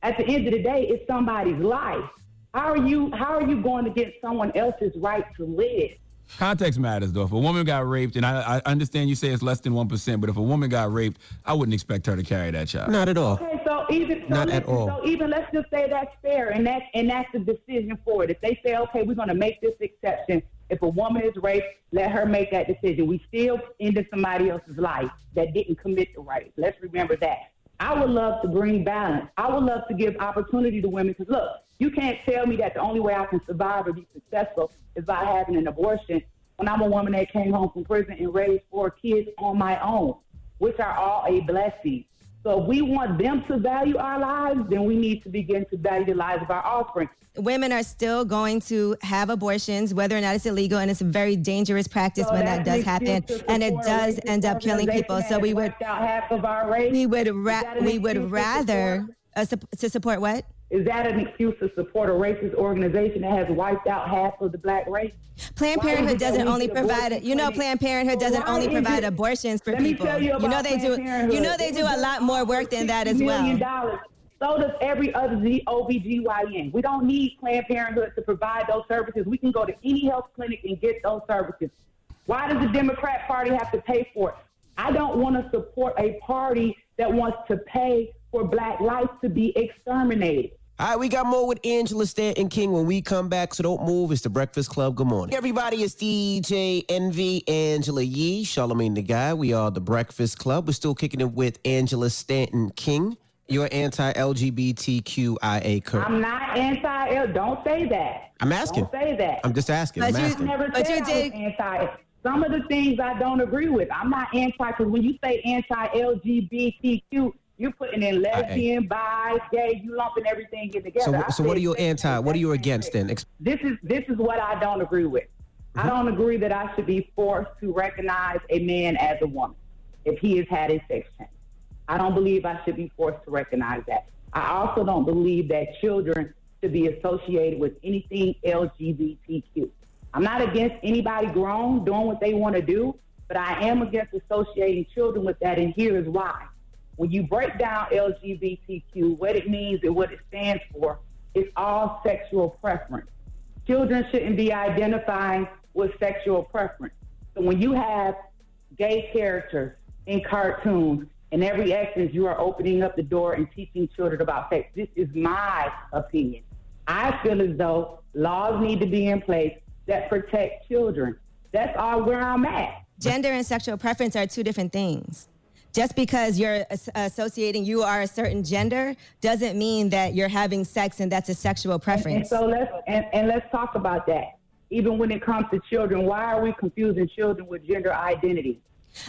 At the end of the day, it's somebody's life. How are you how are you going to get someone else's right to live? Context matters, though. If a woman got raped, and I, I understand you say it's less than one percent, but if a woman got raped, I wouldn't expect her to carry that child. Not at all. Okay, so even so Not at all. So even let's just say that's fair, and that's and that's the decision for it. If they say, okay, we're going to make this exception. If a woman is raped, let her make that decision. We still ended somebody else's life that didn't commit the rape. Let's remember that. I would love to bring balance. I would love to give opportunity to women because look, you can't tell me that the only way I can survive or be successful is by having an abortion when I'm a woman that came home from prison and raised four kids on my own, which are all a blessing. So if we want them to value our lives, then we need to begin to value the lives of our offspring. women are still going to have abortions, whether or not it's illegal, and it's a very dangerous practice So when that does happen, and it does end up killing people. So we would half of our race. we would ra- we would rather uh, sup- to support what? Is that an excuse to support a racist organization that has wiped out half of the black race? Planned Parenthood doesn't only provide, you know, Planned Parenthood doesn't only provide abortions for people. you, know they do you know they do a lot more work than that as well. So does every other Z- OBGYN. We don't need Planned Parenthood to provide those services. We can go to any health clinic and get those services. Why does the Democrat Party have to pay for it? I don't want to support a party that wants to pay for black life to be exterminated. All right, we got more with Angela Stanton King when we come back, so don't move. It's the Breakfast Club. Good morning. Everybody, it's DJ Envy, Angela Yee, Charlamagne the Guy. We are the Breakfast Club. We're still kicking it with Angela Stanton King. You're anti LGBTQIA Kurt. I'm not anti. Don't say that. I'm asking. Don't say that. I'm just asking. I'm But you asking. never But said you I did- was anti. Some of the things I don't agree with. I'm not anti because when you say anti-LGBTQ, you're putting in lesbian, bi, gay. You lumping everything in together. So, so what are you anti? What are you against then? This is this is what I don't agree with. I mm-hmm. don't agree that I should be forced to recognize a man as a woman if he has had a sex change. I don't believe I should be forced to recognize that. I also don't believe that children should be associated with anything LGBTQ. I'm not against anybody grown doing what they want to do, but I am against associating children with that, and here is why. When you break down LGBTQ, what it means and what it stands for, it's all sexual preference. Children shouldn't be identifying with sexual preference. So when you have gay characters in cartoons, in every essence, you are opening up the door and teaching children about sex. This is my opinion. I feel as though laws need to be in place that protect children. That's all where I'm at. Gender and sexual preference are two different things. Just because you're associating you are a certain gender doesn't mean that you're having sex and that's a sexual preference. And preference. so let's and, and let's talk about that. Even when it comes to children, why are we confusing children with gender identity?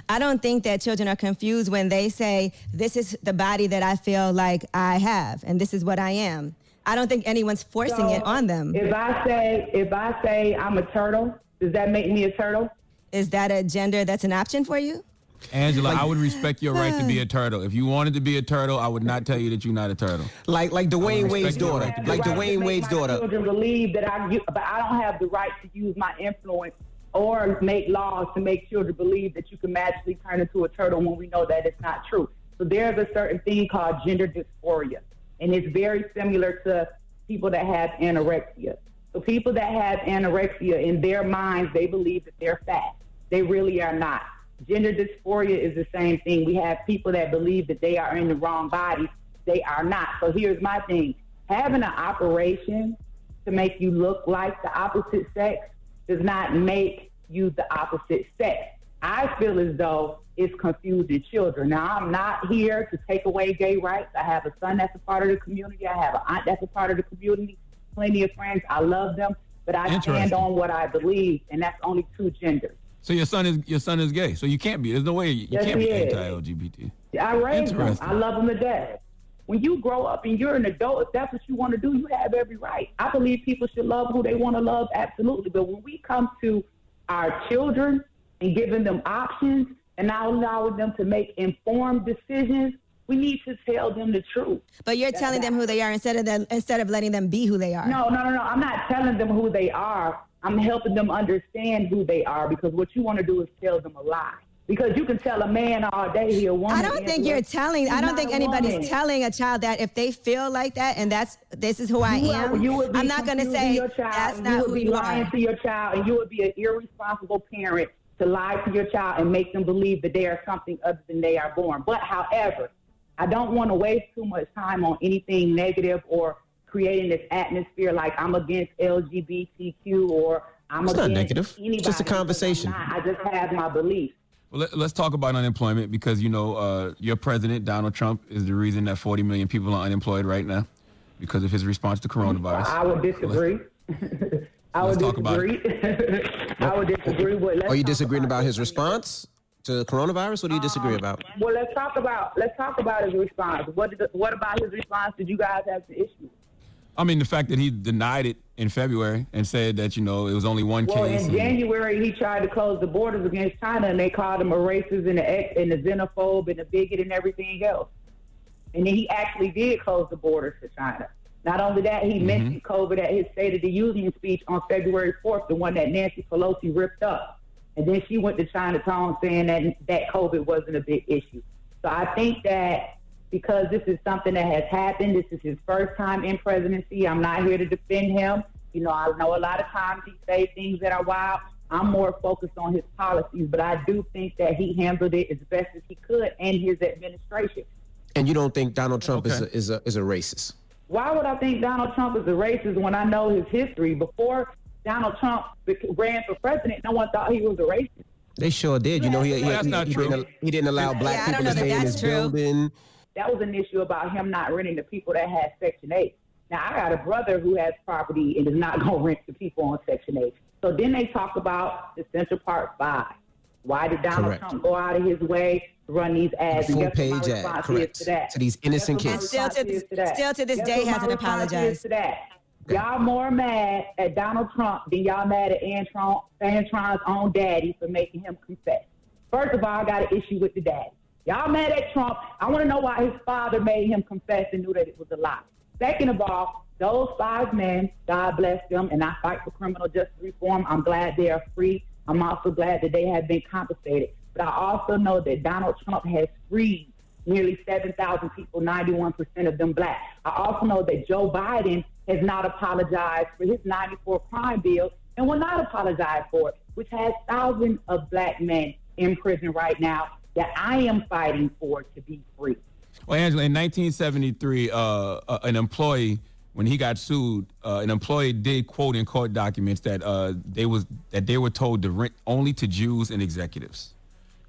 I don't think that children are confused when they say, This is the body that I feel like I have, and this is what I am. I don't think anyone's forcing So, it on them. If I say if I say I'm a turtle, does that make me a turtle? is that a gender that's an option for you? Angela, I would respect your right to be a turtle. If you wanted to be a turtle, I would not tell you that you're not a turtle. Like like Dwyane Wade's daughter, right like a turtle. Dwyane Wade's daughter. children believe that I, but I don't have the right to use my influence or make laws to make children believe that you can magically turn into a turtle when we know that it's not true. So there's a certain thing called gender dysphoria, and it's very similar to people that have anorexia. So people that have anorexia in their minds, they believe that they're fat. They really are not. Gender dysphoria is the same thing. We have people that believe that they are in the wrong body. They are not. So here's my thing. Having an operation to make you look like the opposite sex does not make you the opposite sex. I feel as though it's confusing children. Now, I'm not here to take away gay rights. I have a son that's a part of the community. I have an aunt that's a part of the community. Plenty of friends. I love them. But I stand on what I believe, and that's only two genders. So your son is your son is gay. So you can't be. There's no way you, Yes, can't be anti-LGBT. I raised. Interesting. I love them to death. When you grow up and you're an adult, if that's what you want to do, you have every right. I believe people should love who they want to love, absolutely. But when we come to our children and giving them options and now allowing them to make informed decisions, we need to tell them the truth. But you're telling them who they are instead of them, instead of letting them be who they are. No, no, no, no. I'm not telling them who they are. I'm helping them understand who they are because what you want to do is tell them a lie. Because you can tell a man all day he a woman. I don't think you're telling. I don't think anybody's woman. telling a child that if they feel like that and that's this is who I You am. you would be I'm not going to say your child, that's not you would who be you lying are. to your child, and you would be an irresponsible parent to lie to your child and make them believe that they are something other than they are born. But however, I don't want to waste too much time on anything negative or creating this atmosphere like I'm against LGBTQ or I'm It's not against negative. Anybody It's just a conversation. not. I just have my beliefs. Well, let, us talk about unemployment because you know uh, your president Donald Trump is the reason that 40 million people are unemployed right now because of his response to coronavirus. I would disagree. I would Let's talk about disagree. I would disagree with. let's Are you disagreeing about about his response to coronavirus? What do you disagree um, about? Well, let's talk about let's talk about his response. What did, what about his response? Did you guys have the issue? I mean, the fact that he denied it in February and said that you know it was only one Well, case. in and- January he tried to close the borders against China, and they called him a racist and a ex- and a xenophobe and a bigot and everything else. And then he actually did close the borders to China. Not only that, he mm-hmm. mentioned COVID at his State of the Union speech on February 4th, the one that Nancy Pelosi ripped up. And then she went to Chinatown saying that that COVID wasn't a big issue. So I think that because this is something that has happened, this is his first time in presidency. I'm not here to defend him. You know, I know a lot of times he say things that are wild. I'm more focused on his policies, but I do think that he handled it as best as he could and his administration. And you don't think Donald Trump is a, is a is a racist? Why would I think Donald Trump is a racist when I know his history? Before Donald Trump ran for president, no one thought he was a racist. They sure did. You know, he, he, Well, that's he- not he true. Didn't, he didn't allow black Yeah, people to stay in his true. building. That was an issue about him not renting to people that had Section 8. Now, I got a brother who has property and is not going to rent to people on Section 8. So then they talk about the Central Park 5. Why did Donald Correct. Trump go out of his way to run these ads? The And full guess what my page ad, response correct. to that? To these innocent Guess what kids. Still to this- to still to this Guess day hasn't response apologized. to that? Y'all more mad at Donald Trump than y'all mad at Antron, Antron's own daddy for making him confess. First of all, I got an issue with the daddy. Y'all mad at Trump. I want to know why his father made him confess and knew that it was a lie. Second of all, those five men, God bless them, and I fight for criminal justice reform. I'm glad they are free. I'm also glad that they have been compensated. But I also know that Donald Trump has freed nearly 7,000 people, 91% of them black. I also know that Joe Biden has not apologized for his 94 crime bill and will not apologize for it, which has thousands of black men in prison right now that I am fighting for to be free. Well, Angela, in 1973, uh, uh, an employee, when he got sued, uh, an employee did quote in court documents that uh, they was that they were told to rent only to Jews and executives.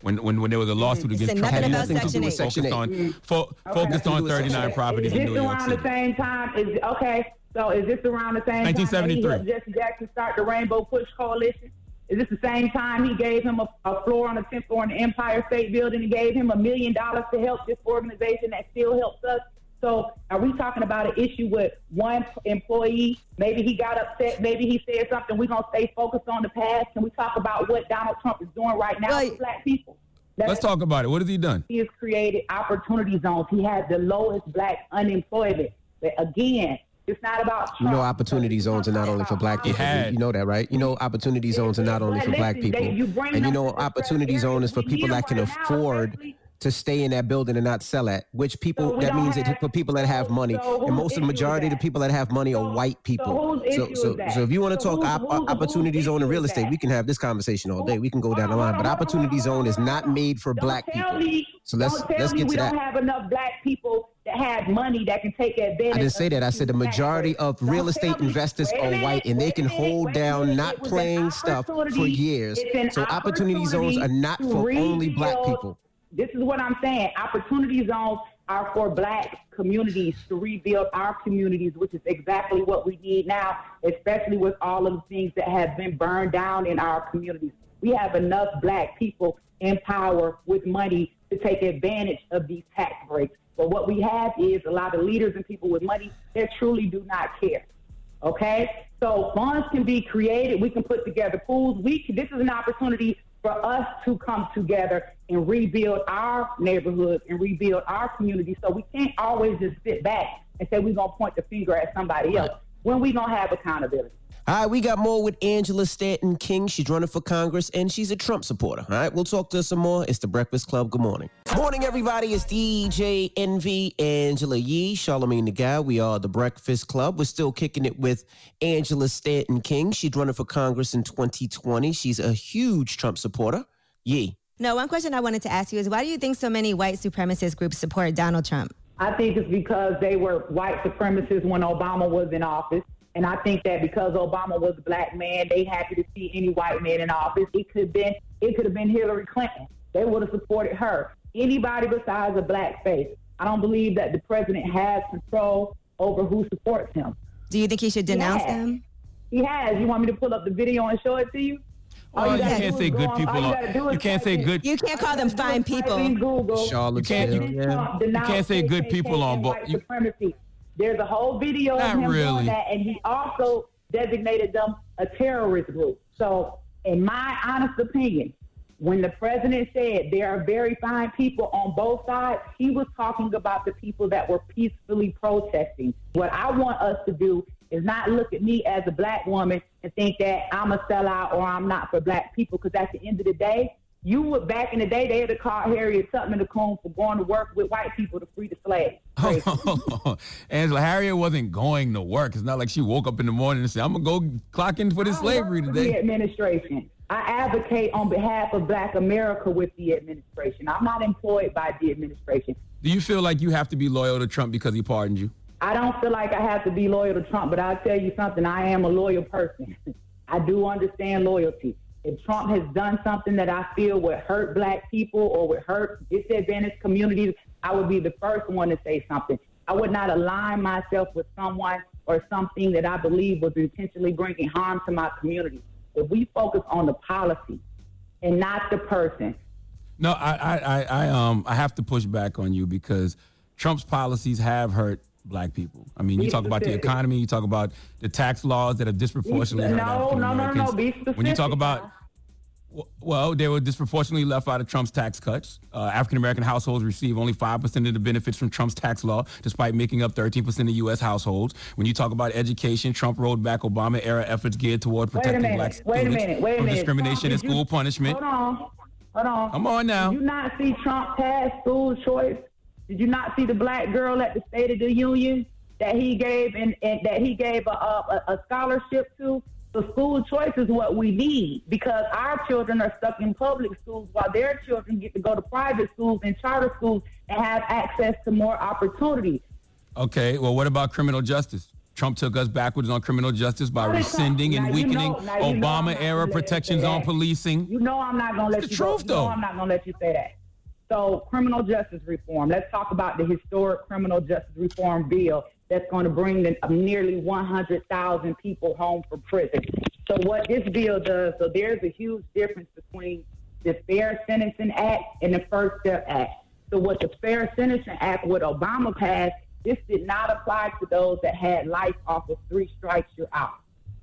When when, when there was a lawsuit It against Trump, nothing about had nothing to Section do with 8. focused Section on fo- focused on 39 properties Is in this New York around the same time? Is okay. So is this around the same time that he 1973. helped Jesse Jackson start the Rainbow Push Coalition? Is this the same time he gave him a, a floor on the 10th floor in the Empire State Building and gave him a million dollars to help this organization that still helps us? So are we talking about an issue with one employee? Maybe he got upset. Maybe he said something. We're going to stay focused on the past. Can we talk about what Donald Trump is doing right now for black people? Let's talk about it. What has he done? He has created opportunity zones. He has the lowest black unemployment. But again, it's not about You know, opportunity zones are not only for black people. You know that, right? You know, opportunity zones are not only for black people. they- you bring And you know, opportunity zone is for people that can afford to stay in that building and not sell it. Which people so that don't means that for people that have money, so and most of the majority of the people that have money are white people. So, so, so if you want to So talk op- whose- opportunity zone in real estate, we can have this conversation all day. We can go down the line, but opportunity zone is not made for black people. me, So let's don't let's get we to don't that. have enough black people that have money that can take advantage. I didn't say that. I said the majority of Don't real estate investors are white and they can hold down not It playing stuff for years. So opportunity zones are not for only black people. This is what I'm saying. Opportunity zones are for black communities to rebuild our communities, which is exactly what we need now, especially with all of the things that have been burned down in our communities. We have enough black people in power with money to take advantage of these tax breaks. But what we have is a lot of leaders and people with money that truly do not care. Okay, so funds can be created. We can put together pools. We can, this is an opportunity for us to come together and rebuild our neighborhoods and rebuild our community. So we can't always just sit back and say we're gonna point the finger at somebody else when we gonna have accountability. All right, we got more with Angela Stanton King. She's running for Congress and she's a Trump supporter. All right, we'll talk to her some more. It's the Breakfast Club. Good morning. Morning, everybody. It's DJ Envy, Angela Yee, Charlamagne the Guy. We are the Breakfast Club. We're still kicking it with Angela Stanton King. She's running for Congress in 2020. She's a huge Trump supporter. Yee. No, one question I wanted to ask you is why do you think so many white supremacist groups support Donald Trump? I think it's because they were white supremacists when Obama was in office. And I think that because Obama was a black man, they happy to see any white man in office. It could have been it could have been Hillary Clinton. They would have supported her. Anybody besides a black face. I don't believe that the president has control over who supports him. Do you think he should denounce He them? He has. You want me to pull up the video and show it to you? Oh, all Well, you gotta can't say good on- people all on- gotta do you can't say in- good- You can't call them fine you do is type people. in Google. You can't- you- President Trump you can't say good people on and bo- white you- supremacy. There's a whole video Not of him really. doing that, and he also designated them a terrorist group. So, in my honest opinion, when the president said there are very fine people on both sides, he was talking about the people that were peacefully protesting. What I want us to do is not look at me as a black woman and think that I'm a sellout or I'm not for black people, because at the end of the day, you would back in the day they had to call Harriet Tubman the Coon for going to work with white people to free the slaves. Angela Harriet wasn't going to work. It's not like she woke up in the morning and said, "I'm gonna go clock in for this slavery the today." administration. I advocate on behalf of Black America with the administration. I'm not employed by the administration. Do you feel like you have to be loyal to Trump because he pardoned you? I don't feel like I have to be loyal to Trump, but I'll tell you something. I am a loyal person. I do understand loyalty. If Trump has done something that I feel would hurt black people or would hurt disadvantaged communities, I would be the first one to say something. I would not align myself with someone or something that I believe was intentionally bringing harm to my community. If we focus on the policy and not the person, No, I, I, I, um, I have to push back on you because Trump's policies have hurt black people. I mean, you Be talk about the economy, you talk about the tax laws that have disproportionately No, no, no, no, be When you talk about well, they were disproportionately left out of Trump's tax cuts. Uh, African American households receive only 5% of the benefits from Trump's tax law, despite making up 13% of U.S. households. When you talk about education, Trump rolled back Obama era efforts geared toward protecting minute, black students minute, from minute. discrimination Trump, and did you- school punishment. Hold on, hold on. Come on now. Did you not see Trump pass school choice? Did you not see the black girl at the State of the Union that he gave and, and that he gave a, a, a scholarship to? So school choice is what we need because our children are stuck in public schools while their children get to go to private schools and charter schools and have access to more opportunities. Okay, well, what about criminal justice? Trump took us backwards on criminal justice by How did Trump- rescinding and weakening you know Obama era gonna let you protections on policing. You know I'm not gonna let you. the truth, go. You know though. I'm not gonna let you say that. So criminal justice reform. Let's talk about the historic criminal justice reform bill that's going to bring the, uh, nearly 100,000 people home from prison. So what this bill does, so there's a huge difference between the Fair Sentencing Act and the First Step Act. So what the Fair Sentencing Act, what Obama passed, this did not apply to those that had life off of three strikes, you're out.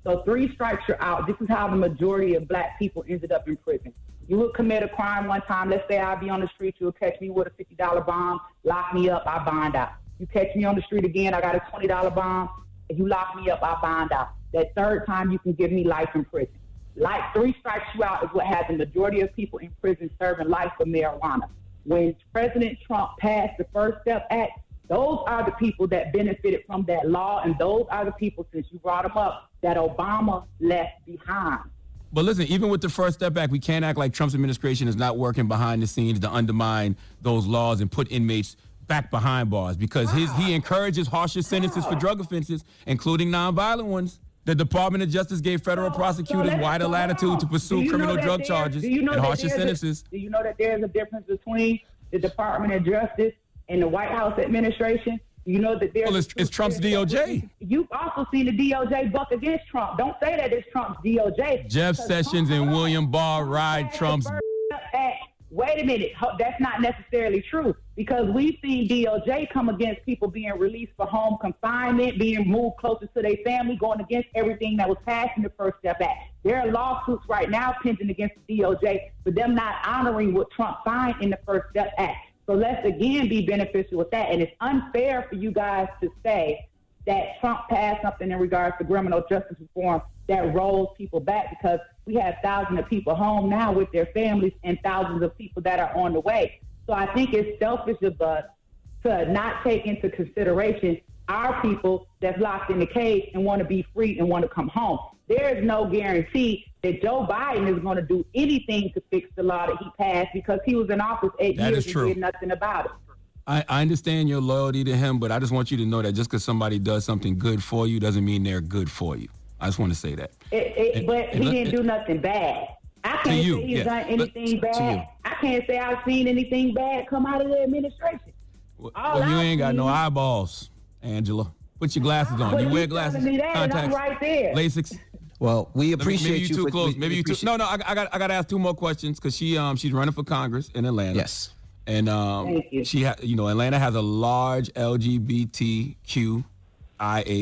So three strikes, you're out. This is how the majority of black people ended up in prison. You would commit a crime one time. Let's say I'd be on the street. you'll catch me with a $50 bomb, lock me up, I bond out. You catch me on the street again, I got a $20 bomb. If you lock me up, I bond out. That third time, you can give me life in prison. Life three strikes you out is what has the majority of people in prison serving life for marijuana. When President Trump passed the First Step Act, those are the people that benefited from that law, and those are the people, since you brought them up, that Obama left behind. But listen, even with the First Step back, we can't act like Trump's administration is not working behind the scenes to undermine those laws and put inmates back behind bars because his, he encourages harsher sentences for drug offenses, including nonviolent ones. The Department of Justice gave federal oh, prosecutors let's wider latitude to pursue Do you know criminal drug charges you know and harsher there's a- sentences. do you know that there's a difference between the Department of Justice and the White House administration? You know that there's Well, it's, it's Trump's DOJ. You've also seen the DOJ buck against Trump. Don't say that it's Trump's DOJ. Jeff Sessions and William Barr ride Trump's. passed the First Step Act. Wait a minute. That's not necessarily true because we've seen DOJ come against people being released for home confinement, being moved closer to their family, going against everything that was passed in the First Step Act. There are lawsuits right now pending against the DOJ for them not honoring what Trump signed in the First Step Act. So let's again be beneficial with that. And it's unfair for you guys to say that Trump passed something in regards to criminal justice reform that rolls people back because we have thousands of people home now with their families and thousands of people that are on the way. So I think it's selfish of us to not take into consideration our people that's locked in the cage and want to be free and want to come home. There is no guarantee that Joe Biden is going to do anything to fix the law that he passed because he was in office eight That years and did nothing about it. I, I understand your loyalty to him, but I just want you to know that just because somebody does something good for you doesn't mean they're good for you. I just want to say that. It, it, And- but and he didn't do nothing bad. I can't you, say he's yeah. done anything you. bad. I can't say I've seen anything bad come out of the administration. All Well, you I've ain't got no eyeballs, Angela. Put your glasses on. But You wear glasses, me that, and I'm right there. LASIK. Well, we Let me- appreciate maybe you you too close. we- maybe we you too. No, no. I, I got. I got to ask two more questions because she um she's running for Congress in Atlanta. Yes. And um Thank you. she ha- you know Atlanta has a large LGBTQIA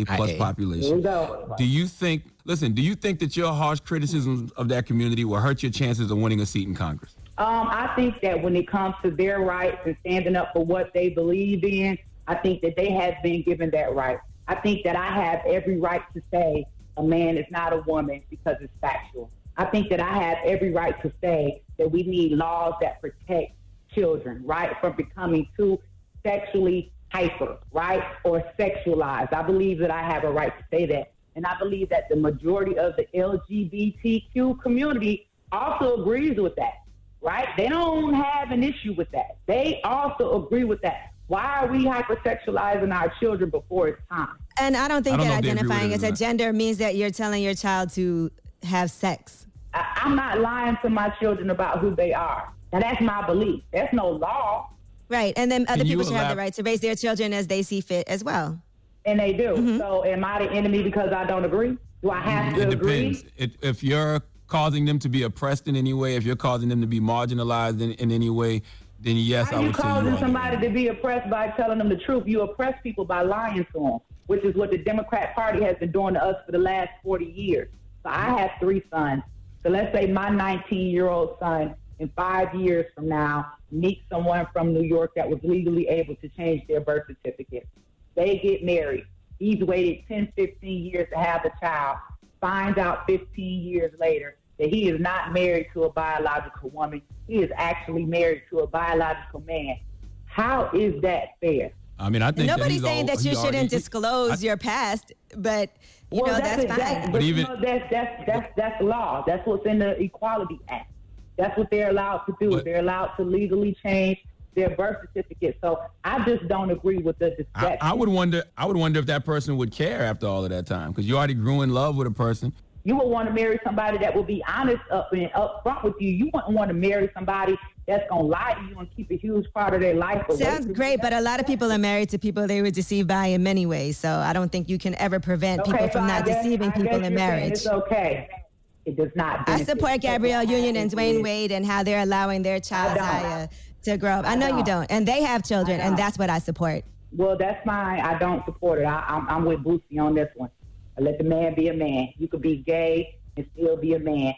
plus IA. population. Here we go. Do you think? Listen, do you think that your harsh criticisms of that community will hurt your chances of winning a seat in Congress? Um, I think that when it comes to their rights and standing up for what they believe in, I think that they have been given that right. I think that I have every right to say a man is not a woman because it's factual. I think that I have every right to say that we need laws that protect children, right, from becoming too sexually hyper, right, or sexualized. I believe that I have a right to say that. And I believe that the majority of the LGBTQ community also agrees with that, right? They don't have an issue with that. They also agree with that. Why are we hypersexualizing our children before it's time? And I don't think I don't that know if they agree with identifying as a gender means that you're telling your child to have sex. I, I'm not lying to my children about who they are. Now, that's my belief. There's no law, Right. And then other Can people should have the right to raise their children as they see fit as well. and they do. Mm-hmm. So, am I the enemy because I don't agree? Do I have to It agree? depends. It, if you're causing them to be oppressed in any way, if you're causing them to be marginalized in, in any way, then yes, How I you would say you causing somebody to be oppressed by telling them the truth? You oppress people by lying to them, which is what the Democrat Party has been doing to us for the last 40 years. So I have three sons. So let's say my 19 year old son, in five years from now, meets someone from New York that was legally able to change their birth certificate. They get married. He's waited 10, 15 years to have a child, finds out 15 years later that he is not married to a biological woman. He is actually married to a biological man. How is that fair? I mean, I think that Nobody's he's saying al- that you shouldn't already- disclose your past, but you know that's, it. fine. That's, But but even- you know, that's that's that's that's law. That's what's in the Equality Act. That's what they're allowed to do. But- they're allowed to legally change their birth certificate. So I just don't agree with the I. I would wonder. I would wonder if that person would care after all of that time because you already grew in love with a person. You would want to marry somebody that will be honest up and up front with you. You wouldn't want to marry somebody that's gonna lie to you and keep a huge part of their life. away Sounds great, but a lot of people are married to people they were deceived by in many ways. So I don't think you can ever prevent people Okay, from so not guess- deceiving I people in marriage. It's okay. It does not. I support Gabrielle Union and Dwyane Wade and how they're allowing their child. Zaya to grow up. I, I know you don't. don't, and they have children, and that's what I support. Well, that's fine. I don't support it. I, I'm, I'm with Boosie on this one. Let the man be a man. You could be gay and still be a man.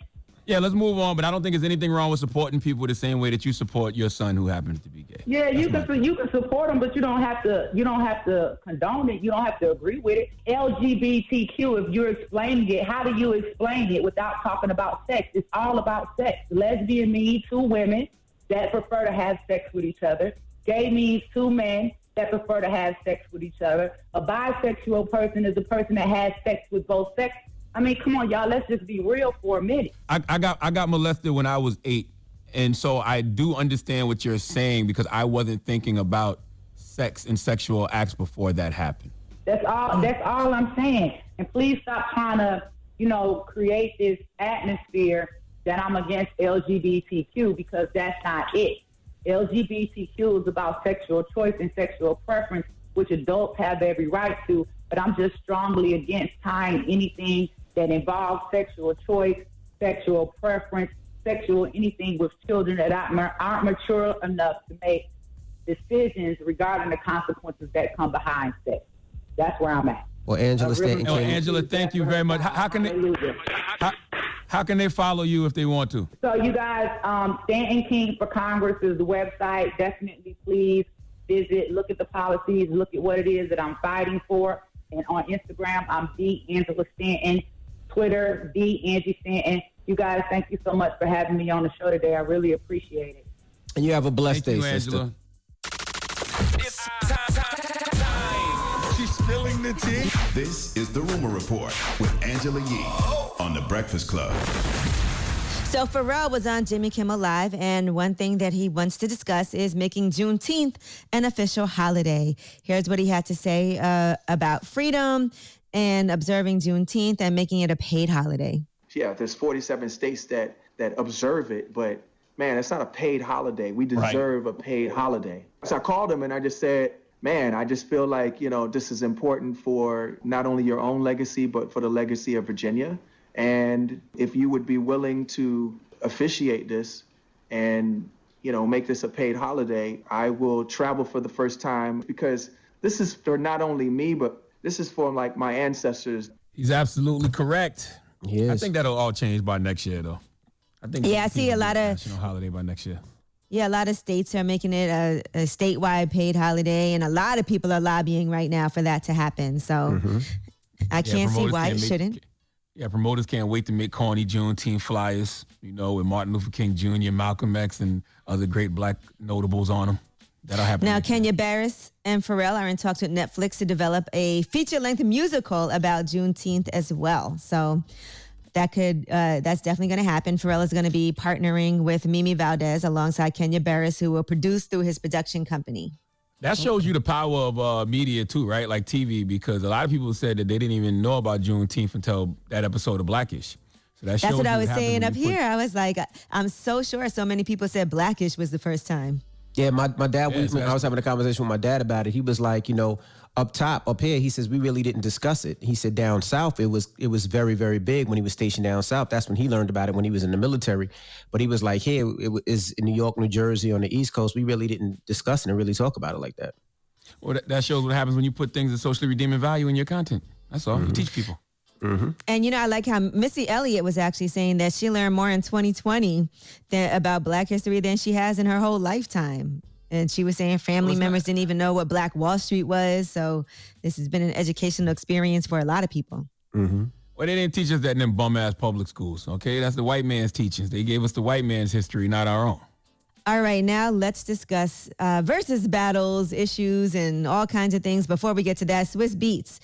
Yeah, let's move on. But I don't think there's anything wrong with supporting people the same way that you support your son who happens to be gay. Yeah, you can you can support them, but you don't have to you don't have to condone it. You don't have to agree with it. LGBTQ. If you're explaining it, how do you explain it without talking about sex? It's all about sex. Lesbian means two women that prefer to have sex with each other. Gay means two men that prefer to have sex with each other. A bisexual person is a person that has sex with both sexes. I mean, come on, y'all. Let's just be real for a minute. I, I got I got molested when I was eight, and so I do understand what you're saying because I wasn't thinking about sex and sexual acts before that happened. That's all. That's all I'm saying. And please stop trying to, you know, create this atmosphere that I'm against LGBTQ because that's not it. LGBTQ is about sexual choice and sexual preference, which adults have every right to. But I'm just strongly against tying anything that involves sexual choice, sexual preference, sexual anything with children that aren't mature enough to make decisions regarding the consequences that come behind sex. That's where I'm at. Well, Angela Stanton. Oh, Angela, thank you very much. How, how can they how, how can they follow you if they want to? So you guys, um, Stanton King for Congress is the website. Definitely, please visit, look at the policies, look at what it is that I'm fighting for. And on Instagram, I'm the Angela Stanton. Twitter, the Angie Stanton. You guys, thank you so much for having me on the show today. I really appreciate it. And you have a blessed Thank day, you, sister. Angela. Tea. This is the Rumor Report with Angela Yee on the Breakfast Club. So Pharrell was on Jimmy Kimmel Live, and one thing that he wants to discuss is making Juneteenth an official holiday. Here's what he had to say uh, about freedom and observing Juneteenth and making it a paid holiday. yeah, there's 47 states that that observe it, but man, it's not a paid holiday. We deserve a paid holiday. So I called him and I just said, man, I just feel like you know this is important for not only your own legacy but for the legacy of Virginia. And if you would be willing to officiate this and you know make this a paid holiday, I will travel for the first time because this is for not only me but this is for like my ancestors. He's absolutely correct. Yes. I think that'll all change by next year, though. I think. Yeah, I see a lot of national holiday by next year. Yeah, a lot of states are making it a, a statewide paid holiday, and a lot of people are lobbying right now for that to happen. So mm-hmm. I can't see why can't it make- shouldn't. Yeah, promoters can't wait to make corny Juneteenth flyers, you know, with Martin Luther King Jr., Malcolm X, and other great black notables on them. That'll happen. Now, Kenya Barris and Pharrell are in talks with Netflix to develop a feature-length musical about Juneteenth as well. So that could, uh, that's definitely going to happen. Pharrell is going to be partnering with Mimi Valdez alongside Kenya Barris, who will produce through his production company. That shows you the power of uh, media too, right? Like TV, because a lot of people said that they didn't even know about Juneteenth until that episode of Blackish. So that That's what I was saying up here. I was like, I'm so sure so many people said Blackish was the first time. Yeah, my, my dad, Yeah, we, I was having a conversation with my dad about it. He was like, you know, up top, up here, he says, we really didn't discuss it. He said down south, it was it was very, very big when he was stationed down south. That's when he learned about it when he was in the military. But he was like, here, it is in New York, New Jersey, on the East Coast. We really didn't discuss it and really talk about it like that. Well, that, that shows what happens when you put things of socially redeeming value in your content. That's all. You mm-hmm. teach people. Mm-hmm. And you know, I like how Missy Elliott was actually saying that she learned more in 2020 than, about Black history than she has in her whole lifetime. And she was saying family members didn't even know what Black Wall Street was. So this has been an educational experience for a lot of people. Well, they didn't teach us that in them bum ass public schools. Okay, that's the white man's teachings. They gave us the white man's history, not our own. All right, now let's discuss uh, Verzuz battles, issues, and all kinds of things. Before we get to that, Swizz Beatz.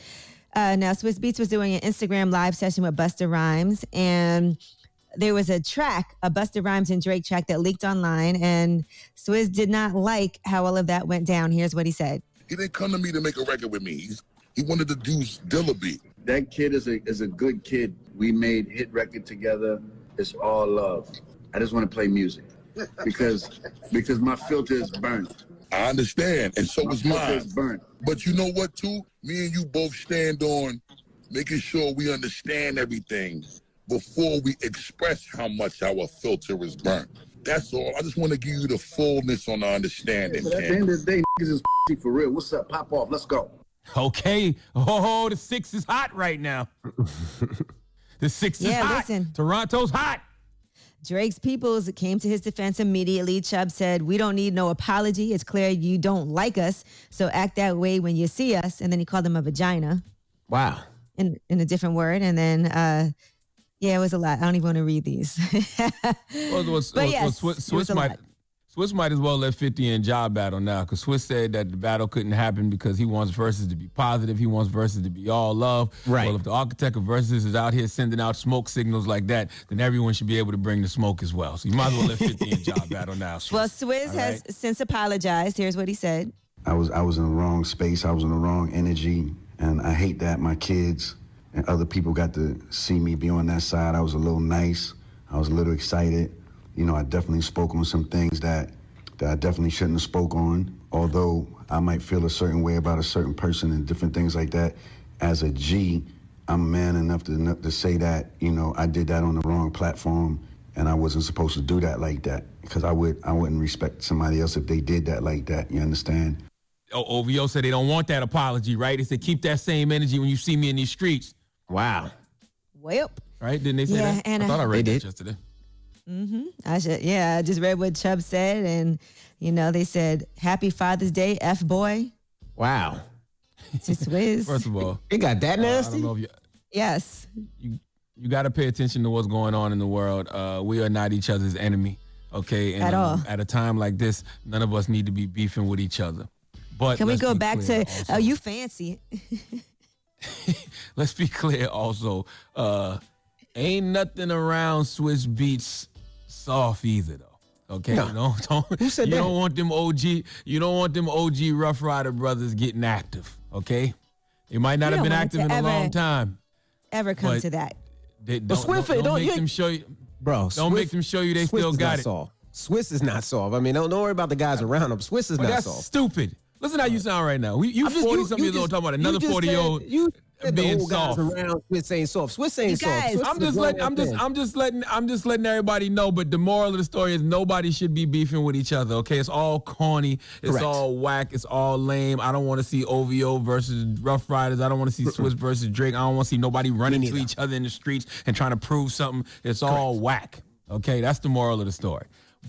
Uh, now, Swizz Beatz was doing an Instagram live session with Busta Rhymes, and there was a track, a Busta Rhymes and Drake track that leaked online, and Swizz did not like how all of that went down. Here's what he said. He didn't come to me to make a record with me. He's, he wanted to do Dilla beat. That kid is a is a good kid. We made hit record together. It's all love. I just want to play music because because my filter is burnt. I understand, and so My is filter mine. is burnt. But you know what, too? Me and you both stand on making sure we understand everything before we express how much our filter is burnt. That's all. I just want to give you the fullness on the understanding. But at the end of the day, niggas is for real. What's up? Pop off. Let's go. Okay. Oh, the six is hot right now. the six is Yeah, hot. listen. Toronto's hot. Drake's peoples came to his defense immediately. Chubb said, We don't need no apology. It's clear you don't like us. So act that way when you see us. And then he called him a vagina Wow. in, in a different word. And then, uh, yeah, it was a lot. I don't even want to read these. Well, well, But well, yes, well, it Swizz, was Swizz a might lot. Swizz might as well let 50 in Ja battle now because Swizz said that the battle couldn't happen because he wants Verzuz to be positive. He wants Verzuz to be all love. Right. Well, if the architect of verses is out here sending out smoke signals like that, then everyone should be able to bring the smoke as well. So you might as well let 50 in Ja battle now. Swizz. well, Swizz All has right? since apologized. Here's what he said. I was I was in the wrong space. I was in the wrong energy, and I hate that my kids and other people got to see me be on that side. I was a little nice. I was a little excited. You know, I definitely spoke on some things that that I definitely shouldn't have spoke on. Although I might feel a certain way about a certain person and different things like that. As a G, I'm man enough to to say that you know I did that on the wrong platform, and I wasn't supposed to do that like that because I would I wouldn't respect somebody else if they did that like that. You understand? Oh, o- OVO said they don't want that apology, right? They said keep that same energy when you see me in these streets. Wow. Well, Right? Didn't they say Yeah, that? and I thought I I- read that did. yesterday. hmm I should, yeah, I just read what Chubb said. And, you know, they said, Happy Father's Day, F boy. Wow. To Swizz. First of all, It got that uh, I nasty? don't know if you, yes. you you got to pay attention to what's going on in the world. Uh, we are not each other's enemy, okay? And At um, all. at a time like this, none of us need to be beefing with each other. But Can we go back clear to, also- oh, you fancy. let's be clear also. Uh, ain't nothing around Swizz Beatz soft either though. Okay, No. you don't, don't Who said you that? don't want them OG you don't want them OG Rough Rider brothers getting active. Okay, they might not We have been active to in a long time. Ever come But- to that. They, But don't, Swift, don't, don't don't- make you- them show you, Bro, Don't make them show you they Swizz still got not it. Soft. Swizz is not soft. I mean, don't, don't worry about the guys around them. Swizz is But not that's soft. stupid. Listen how you sound right now. We, you I'm forty you- something you years old talking about another forty year old You said being soft. around Swizz ain't soft. Swizz ain't You soft. Swizz I'm just letting I'm just. I'm just letting I'm just letting everybody know. But the moral of the story is nobody should be beefing with each other. Okay, it's all corny. It's Correct. all whack. It's all lame. I don't want to see OVO versus Rough Riders. I don't want to see Swizz versus Drake. I don't want to see nobody running to each other in the streets and trying to prove something. It's all whack. Okay, that's the moral of the story.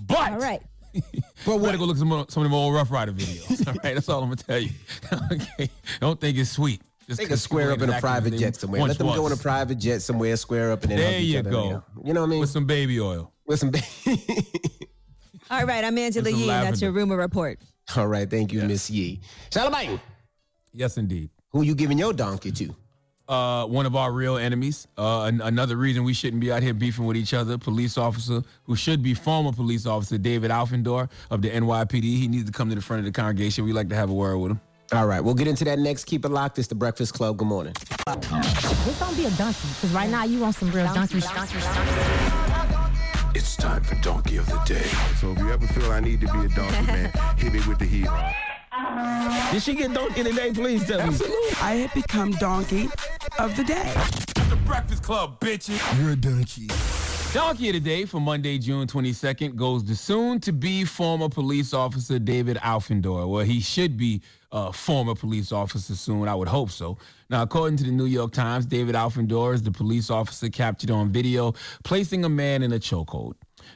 But All right. But better go look at some, some of them old Rough Rider videos. All right, that's all I'm gonna tell you. okay, don't think it's sweet. Just They can 'cause square up in a ain't active as private jet somewhere. once Let them go in a private jet somewhere, square up, and then There hug you other, go. You know, You know what I mean? With some baby oil. With some. All right. I'm Angela It's a Yee. That's your rumor report. All right, thank you, Miss Yee. Charlamagne, Yes, indeed. who you giving your donkey to? Uh, one of our real enemies. Uh, an- another reason we shouldn't be out here beefing with each other. Police officer who should be former police officer David Afanador of the NYPD. He needs to come to the front of the congregation. We like to have a word with him. All right, we'll get into that next. Keep it locked. It's the Breakfast Club. Good morning. Just don't be a donkey, because right now you want some real donkey. It's time for Donkey of the Day. So if you ever feel I need to be a donkey, man, hit me with the heat. Did she get donkey today? Please tell me. I have become donkey of the day. The Breakfast Club, bitches. You're a donkey. Donkey of the Day for Monday, June 22nd goes to soon to be former police officer David Afanador. Well, he should be a former police officer soon. I would hope so. Now, according to the New York Times, David Afanador is the police officer captured on video placing a man in a chokehold.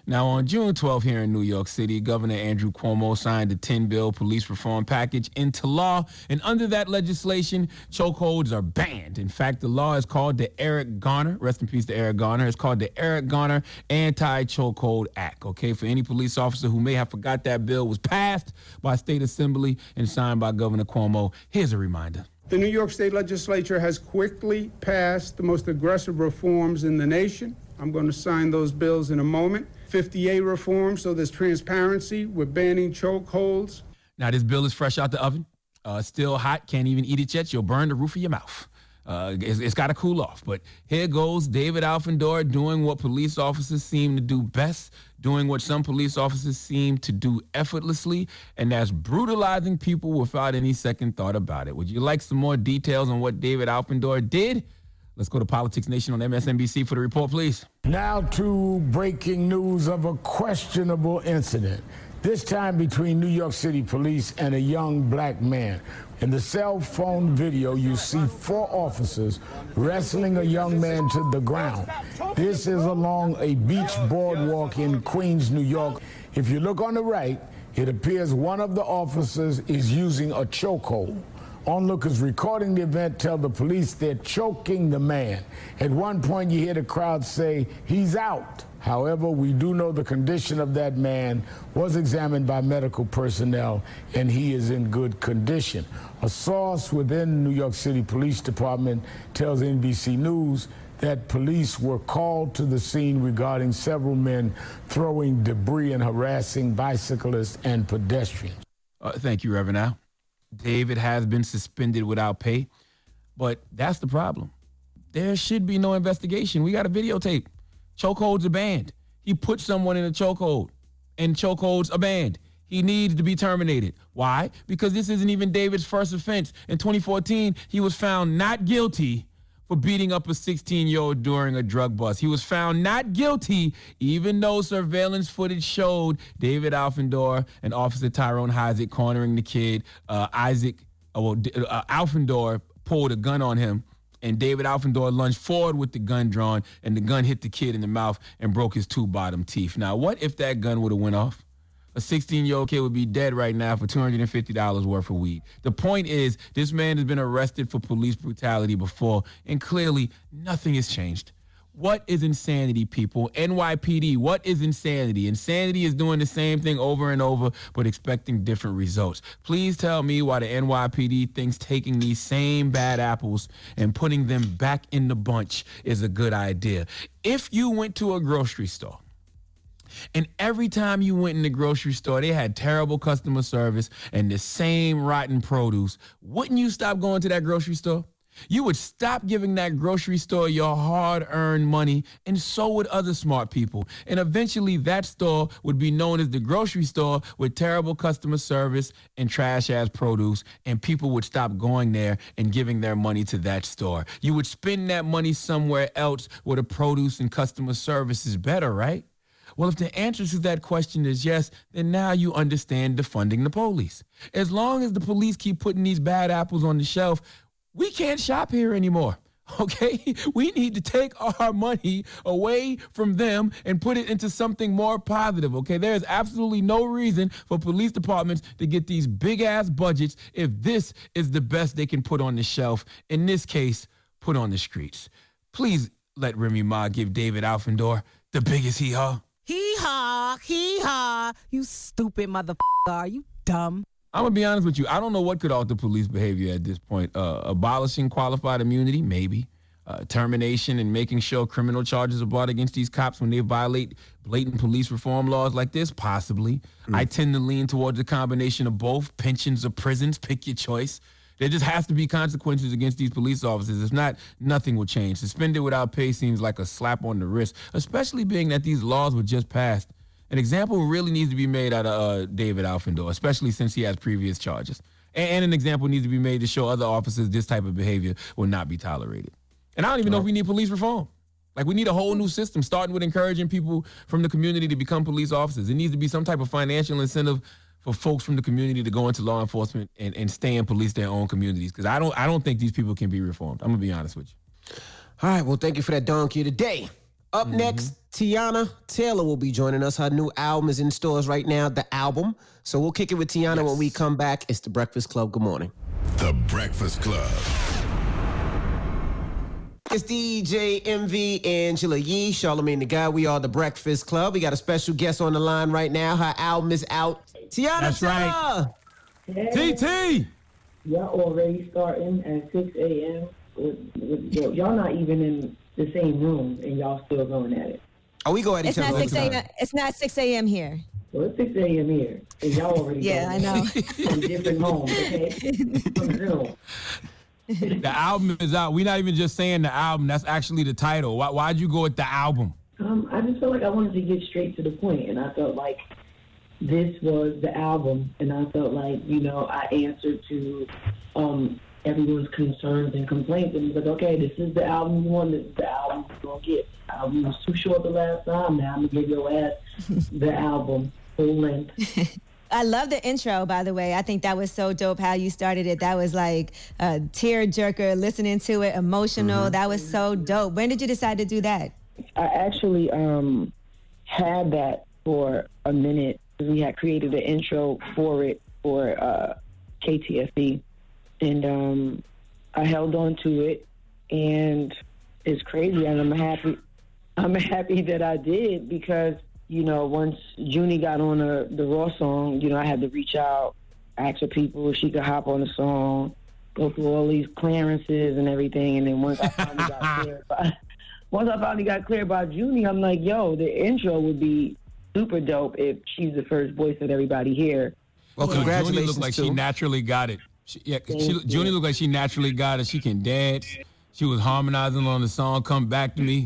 Now, on June 12th here in New York City, Governor Andrew Cuomo signed a 10 bill police reform package into law. And under that legislation, chokeholds are banned. In fact, the law is called the Eric Garner, rest in peace to Eric Garner. It's called the Eric Garner Anti Chokehold Act. Okay, for any police officer who may have forgot that bill was passed by State Assembly and signed by Governor Cuomo, here's a reminder. The New York State Legislature has quickly passed the most aggressive reforms in the nation. I'm going to sign those bills in a moment. 58 reforms, so there's transparency. We're banning chokeholds. Now, this bill is fresh out the oven, uh, still hot. Can't even eat it yet. You'll burn the roof of your mouth. Uh, it's, it's got to cool off. But here goes David Afanador doing what police officers seem to do best, doing what some police officers seem to do effortlessly, and that's brutalizing people without any second thought about it. Would you like some more details on what David Afanador did? Let's go to Politics Nation on MSNBC for the report, please. Now to breaking news of a questionable incident. This time between New York City police and a young black man. In the cell phone video, you see four officers wrestling a young man to the ground. This is along a beach boardwalk in Queens, New York. If you look on the right, it appears one of the officers is using a chokehold. Onlookers recording the event tell the police they're choking the man. At one point, you hear the crowd say, he's out. However, we do know the condition of that man was examined by medical personnel and he is in good condition. A source within New York City Police Department tells NBC News that police were called to the scene regarding several men throwing debris and harassing bicyclists and pedestrians. Uh, thank you, Reverend Al. David has been suspended without pay, but that's the problem. There should be no investigation. We got a videotape. Chokeholds are banned. He put someone in a chokehold, and chokeholds are banned. He needs to be terminated. Why? Because this isn't even David's first offense. In 2014, he was found not guilty for beating up a 16 year old during a drug bust. He was found not guilty, even though surveillance footage showed David Afanador and Officer Tyrone Isaac cornering the kid. Uh, Isaac, uh, well, uh, Afanador pulled a gun on him. And David Afanador lunged forward with the gun drawn, and the gun hit the kid in the mouth and broke his two bottom teeth. Now, what if that gun would have went off? A 16 year old kid would be dead right now for $250 worth of weed. The point is, this man has been arrested for police brutality before, and clearly nothing has changed. What is insanity, people? NYPD, what is insanity? Insanity is doing the same thing over and over, but expecting different results. Please tell me why the NYPD thinks taking these same bad apples and putting them back in the bunch is a good idea. If you went to a grocery store, and every time you went in the grocery store, they had terrible customer service and the same rotten produce. Wouldn't you stop going to that grocery store? You would stop giving that grocery store your hard earned money, and so would other smart people. And eventually, that store would be known as the grocery store with terrible customer service and trash ass produce, and people would stop going there and giving their money to that store. You would spend that money somewhere else where the produce and customer service is better, right? Well, if the answer to that question is yes, then now you understand defunding the police. As long as the police keep putting these bad apples on the shelf, we can't shop here anymore. Okay, we need to take our money away from them and put it into something more positive. Okay, there is absolutely no reason for police departments to get these big ass budgets if this is the best they can put on the shelf. In this case, put on the streets. Please let Remy Ma give David Afanador the biggest hee haw. Hee haw, hee haw. You stupid motherfucker. Are you dumb? I'm gonna be honest with you. I don't know what could alter police behavior at this point. Uh, abolishing qualified immunity, maybe. Uh, termination and making sure criminal charges are brought against these cops when they violate blatant police reform laws like this, possibly. Mm. I tend to lean towards a combination of both pensions or prisons. Pick your choice. There just has to be consequences against these police officers. If not, nothing will change. Suspended without pay seems like a slap on the wrist, especially being that these laws were just passed. An example really needs to be made out of uh, David Afanador, especially since he has previous charges. And, and, an example needs to be made to show other officers this type of behavior will not be tolerated. And I don't even know if we need police reform. Like we need a whole new system, starting with encouraging people from the community to become police officers. It needs to be some type of financial incentive for folks from the community to go into law enforcement and, and stay and police their own communities. Because I don't I don't think these people can be reformed. I'm gonna be honest with you. All right. Well, thank you for that donkey today. Up mm-hmm. next, Teyana Taylor will be joining us. Her new album is in stores right now. The album. So we'll kick it with Teyana yes. when we come back. It's the Breakfast Club. Good morning. The Breakfast Club. It's DJ Envy Angela Yee, Charlamagne the Guy. We are the Breakfast Club. We got a special guest on the line right now. Her album is out. Teyana That's Taylor. Right. TT. Y'all already starting at 6 a.m. y'all not even in the same room, and y'all still going at it. Oh, we go at it's each other. Not 6 a.m. It's not 6 a.m. here. Well, it's 6 a.m. here, and y'all already Yeah, I know. From different homes, okay? From Zoom. The album is out. We're not even just saying the album. That's actually the title. Why, why'd you go with the album? Um, I just felt like I wanted to get straight to the point, and I felt like this was the album, and I felt like you know I answered to um, everyone's concerns and complaints. And was like, okay, this is the album you want. This is the album you're gonna get. The album was too short the last time. Now I'm gonna give your ass the album full length. I love the intro, by the way. I think that was so dope how you started it. That was like a tear jerker, listening to it, emotional. That was so dope. When did you decide to do that? I actually um, had that for a minute. We had created an intro for it for uh, KTSE, and um, I held on to it, and it's crazy, and I'm happy. I'm happy that I did because you know once Junie got on the the Raw song, you know I had to reach out, ask her people if she could hop on the song, go through all these clearances and everything, and then once I finally got cleared by, once I finally got clear about Junie, I'm like, yo, the intro would be super dope if she's the first voice that everybody hear. Well, Well, Junie congratulations, looked like she naturally got it. She, yeah, she, Junie you. looked like she naturally got it. She can dance. She was harmonizing on the song "Come Back to Me."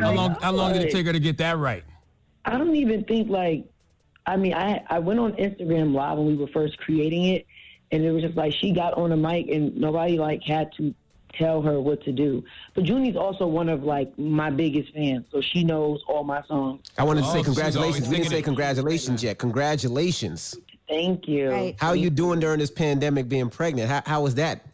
How long? How long did it take her to get that right? I don't even think like I mean I I went on Instagram live when we were first creating it and it was just like she got on a mic and nobody like had to tell her what to do. But Junie's also one of like my biggest fans, so she knows all my songs. I wanted to Oh, say she's congratulations. We didn't say congratulations yet. Congratulations. Thank you. Right. How are you doing during this pandemic being pregnant? How, how was that?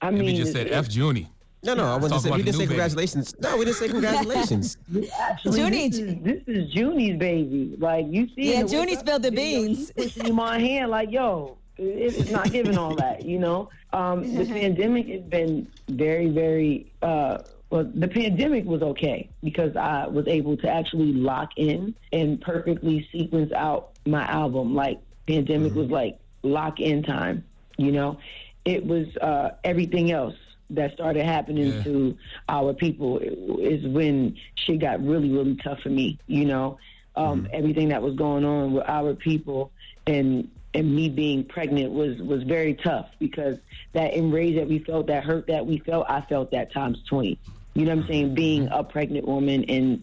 I Maybe mean just said it- F Junie. No, no, I wasn't Talk say, we didn't say new baby. congratulations. No, we didn't say congratulations. Actually, Junie- this is, this is Junie's baby. Like you see, Yeah, Junie spilled the video, beans. she Pushing in my hand, like yo, it, it's not giving all that. You know, um, the pandemic has been very, very. Uh, well, the pandemic was okay because I was able to actually lock in and perfectly sequence out my album. Like pandemic was like lock in time. You know, it was uh, everything else that started happening Yeah. to our people is when shit got really, really tough for me. You know, um, everything that was going on with our people and and me being pregnant was was very tough because that enrage that we felt, that hurt that we felt, I felt that times twenty. You know what I'm saying? Being a pregnant woman and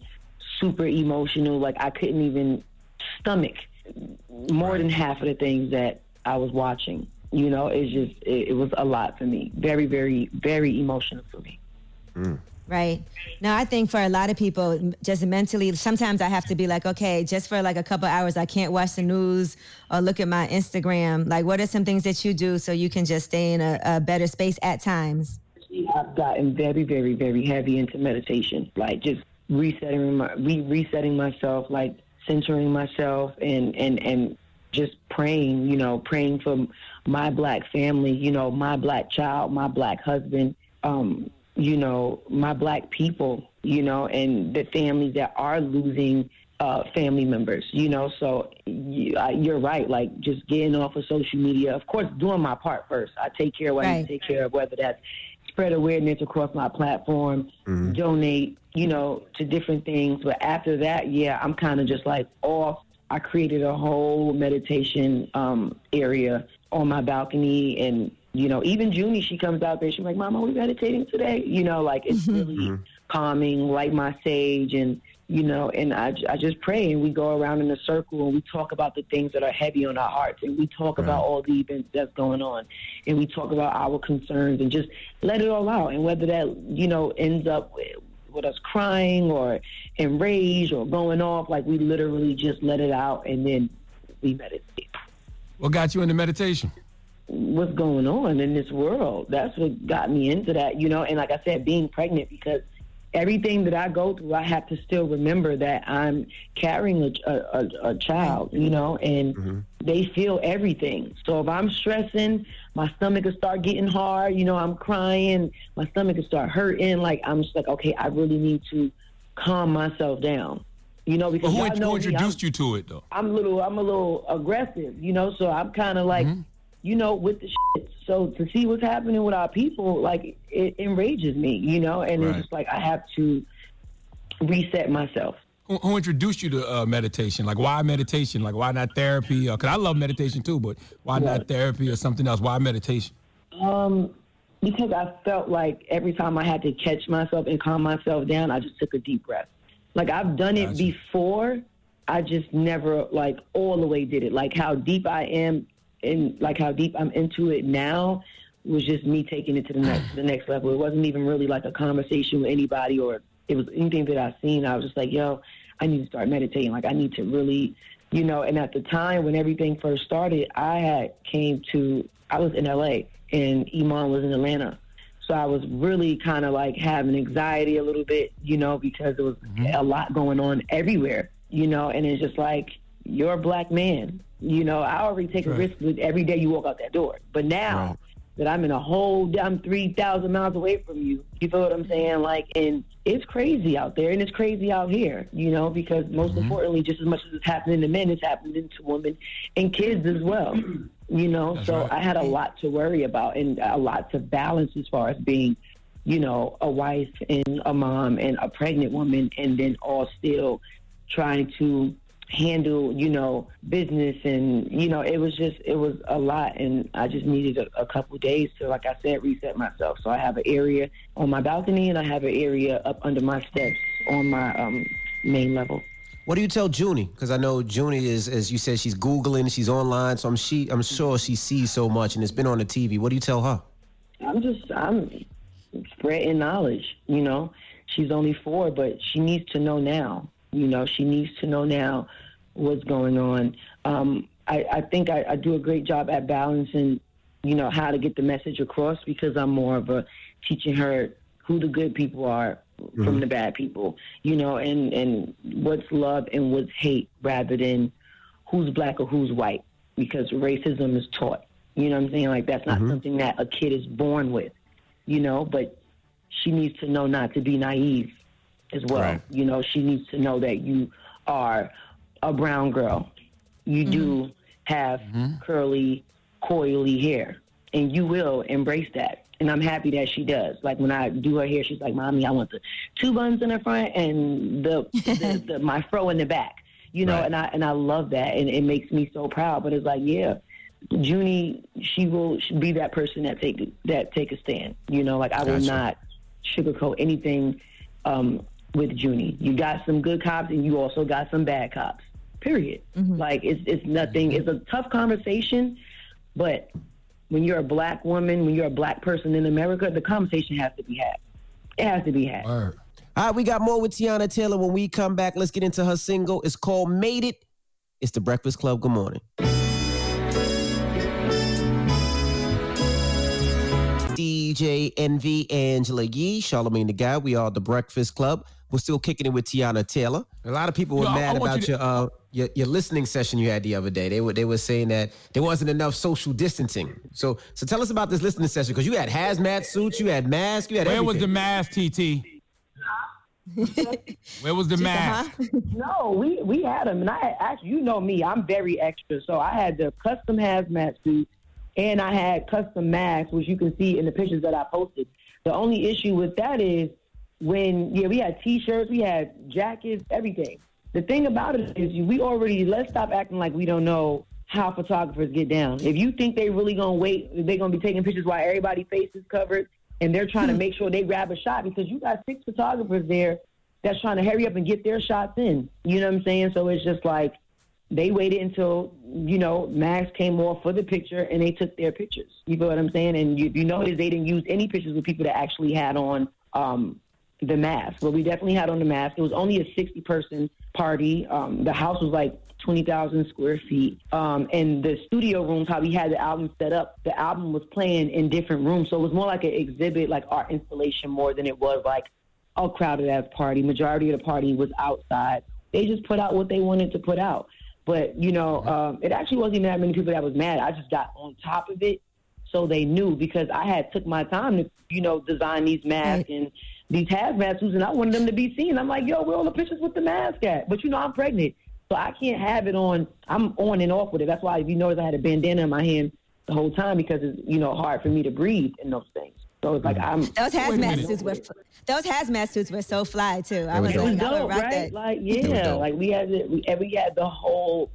super emotional, like I couldn't even stomach more than half of the things that I was watching. You know, it's just it, it was a lot for me. Very, very, very emotional for me. Mm. Right. Now, I think for a lot of people, just mentally, sometimes I have to be like, okay, just for like a couple hours, I can't watch the news or look at my Instagram. Like, what are some things that you do so you can just stay in a, a better space at times? I've gotten very, very, very heavy into meditation, like just resetting my, re- resetting myself, like centering myself, and and and just praying. You know, praying for my black family. You know, my black child, my black husband. Um, you know, my black people. You know, and the families that are losing uh, family members. You know, so you, uh, you're right. Like just getting off of social media. Of course, doing my part first. I take care of what I need to take care of, whether that's spread awareness across my platform, donate, you know, to different things. But after that, yeah, I'm kind of just like off. I created a whole meditation um, area on my balcony, and you know, even Junie, she comes out there. She's like, "Mama, we meditating today?" You know, like it's really calming. Light my sage, and you know, and I, I just pray, and we go around in a circle, and we talk about the things that are heavy on our hearts, and we talk about all the events that's going on, and we talk about our concerns, and just let it all out. And whether that you know ends up with, with us crying or enraged or going off, like we literally just let it out, and then we meditate. What got you into meditation? What's going on in this world? That's what got me into that, you know. And like I said, being pregnant because everything that I go through, I have to still remember that I'm carrying a, a, a, a child, you know, and mm-hmm. they feel everything. So if I'm stressing, my stomach will start getting hard. You know, I'm crying, my stomach will start hurting. Like I'm just like, okay, I really need to calm myself down. You know, because Well, who, know who me, introduced you to it though? I'm a little, I'm a little aggressive, you know. So I'm kind of like, you know, with the shit. So to see what's happening with our people, like it enrages me, you know. And Right. it's just like I have to reset myself. Who, who introduced you to uh, meditation? Like, why meditation? Like, why not therapy? Because I love meditation too, but why not therapy or something else? Why meditation? Um, because I felt like every time I had to catch myself and calm myself down, I just took a deep breath. Like I've done it before, I just never like all the way did it. Like how deep I am and like how deep I'm into it now, was just me taking it to the next the next level. It wasn't even really like a conversation with anybody or it was anything that I seen. I was just like, yo, I need to start meditating. Like I need to really, you know. And at the time when everything first started, I had came to I was in LA and Iman was in Atlanta. So I was really kind of like having anxiety a little bit, you know, because there was mm-hmm. a lot going on everywhere, you know, and it's just like you're a black man, you know. I already take a risk with every day you walk out that door, but now that I'm in a whole, I'm three thousand miles away from you. You feel what I'm saying? Like, and it's crazy out there, and it's crazy out here, you know, because most mm-hmm. importantly, just as much as it's happening to men, it's happening to women and kids as well. You know, That's so right. I had a lot to worry about and a lot to balance as far as being, you know, a wife and a mom and a pregnant woman, and then all still trying to handle, you know, business and you know, it was just it was a lot, and I just needed a, a couple days to, like I said, reset myself. So I have an area on my balcony, and I have an area up under my steps on my um, main level. What do you tell Junie? Because I know Junie is, as you said, she's googling, she's online, so I'm she, I'm sure she sees so much, and it's been on the TV. What do you tell her? I'm just I'm spreading knowledge. You know, she's only four, but she needs to know now. You know, she needs to know now what's going on. Um, I, I think I, I do a great job at balancing, you know, how to get the message across because I'm more of a teaching her who the good people are from Mhm. the bad people. You know, and and what's love and what's hate rather than who's black or who's white because racism is taught. You know what I'm saying? Like that's not something that a kid is born with, you know, but she needs to know not to be naive as well. Right. You know, she needs to know that you are a brown girl. You do have curly, coily hair, and you will embrace that. And I'm happy that she does. Like when I do her hair, she's like, "Mommy, I want the two buns in the front and the, the, the my fro in the back." You know, Right. and I and I love that, and it makes me so proud. But it's like, yeah, Junie, she will be that person that take that take a stand. You know, like I will not sugarcoat anything um, with Junie. You got some good cops, and you also got some bad cops. Period. Like it's it's nothing. It's a tough conversation, but when you're a black woman, when you're a black person in America, the conversation has to be had. It has to be had. All right, we got more with Teyana Taylor when we come back. Let's get into her single. It's called Made It. It's the Breakfast Club. Good morning. DJ Envy Angela Yee, Charlamagne the Guy. We are the Breakfast Club. We're still kicking it with Teyana Taylor. A lot of people were Yo, mad about you to- your, uh, your your listening session you had the other day. They were they were saying that there wasn't enough social distancing. So so tell us about this listening session because you had hazmat suits, you had masks, you had Where was the everything. mask, TT? Where was the She said, mask? huh? no, we we had them, and I actually, you know me, I'm very extra, so I had the custom hazmat suit, and I had custom masks, which you can see in the pictures that I posted. The only issue with that is when yeah, we had T-shirts, we had jackets, everything. The thing about it is, we already let's stop acting like we don't know how photographers get down. If you think they really gonna wait, they're gonna be taking pictures while everybody's face is covered, and they're trying to make sure they grab a shot because you got six photographers there that's trying to hurry up and get their shots in. You know what I'm saying? So it's just like they waited until you know Max came off for the picture and they took their pictures. You feel what I'm saying? And you, you notice they didn't use any pictures with people that actually had on um, the mask. But we definitely had on the mask. It was only a 60 person party. Um, the house was like 20,000 square feet. Um, and the studio rooms, how we had the album set up, the album was playing in different rooms. So it was more like an exhibit, like art installation, more than it was like a crowded ass party. Majority of the party was outside. They just put out what they wanted to put out. But, you know, um, it actually wasn't even that many people that was mad. I just got on top of it so they knew because I had took my time to, you know, design these masks and these hazmat suits, and I wanted them to be seen. I'm like, yo, where are all the pictures with the mask at? But you know, I'm pregnant, so I can't have it on. I'm on and off with it. That's why if you notice, I had a bandana in my hand the whole time because it's you know hard for me to breathe in those things. So it's like I'm. Those hazmat suits were those hazmat suits were so fly too. I was it was like, I dope, rock right? that. Like yeah, like we had the, we, we had the whole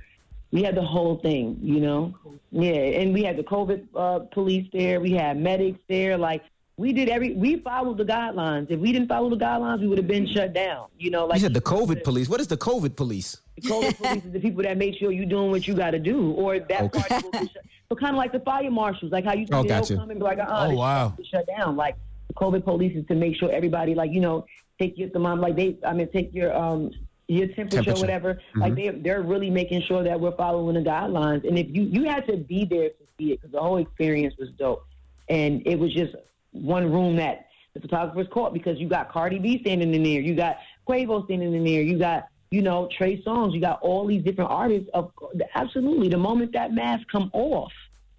we had the whole thing, you know. Yeah, and we had the COVID uh, police there. We had medics there. Like we did every we followed the guidelines. If we didn't follow the guidelines, we would have been shut down. You know, like you said the COVID police. What is the COVID police? the COVID police is the people that make sure you're doing what you got to do, or that party will get shut. So kind of like the fire marshals, like how you Oh, gotcha. come and be like, uh, Oh, wow. shut down. Like the COVID police is to make sure everybody, like you know, take your thermometer, like they, I mean, take your um your temperature, Temperature. whatever. Like Mhm. they they're really making sure that we're following the guidelines. And if you you had to be there to see it because the whole experience was dope, and it was just one room that the photographers caught because you got Cardi B standing in there, you got Quavo standing in there, you got you know Trey Songz, you got all these different artists. Of absolutely, the moment that mask come off,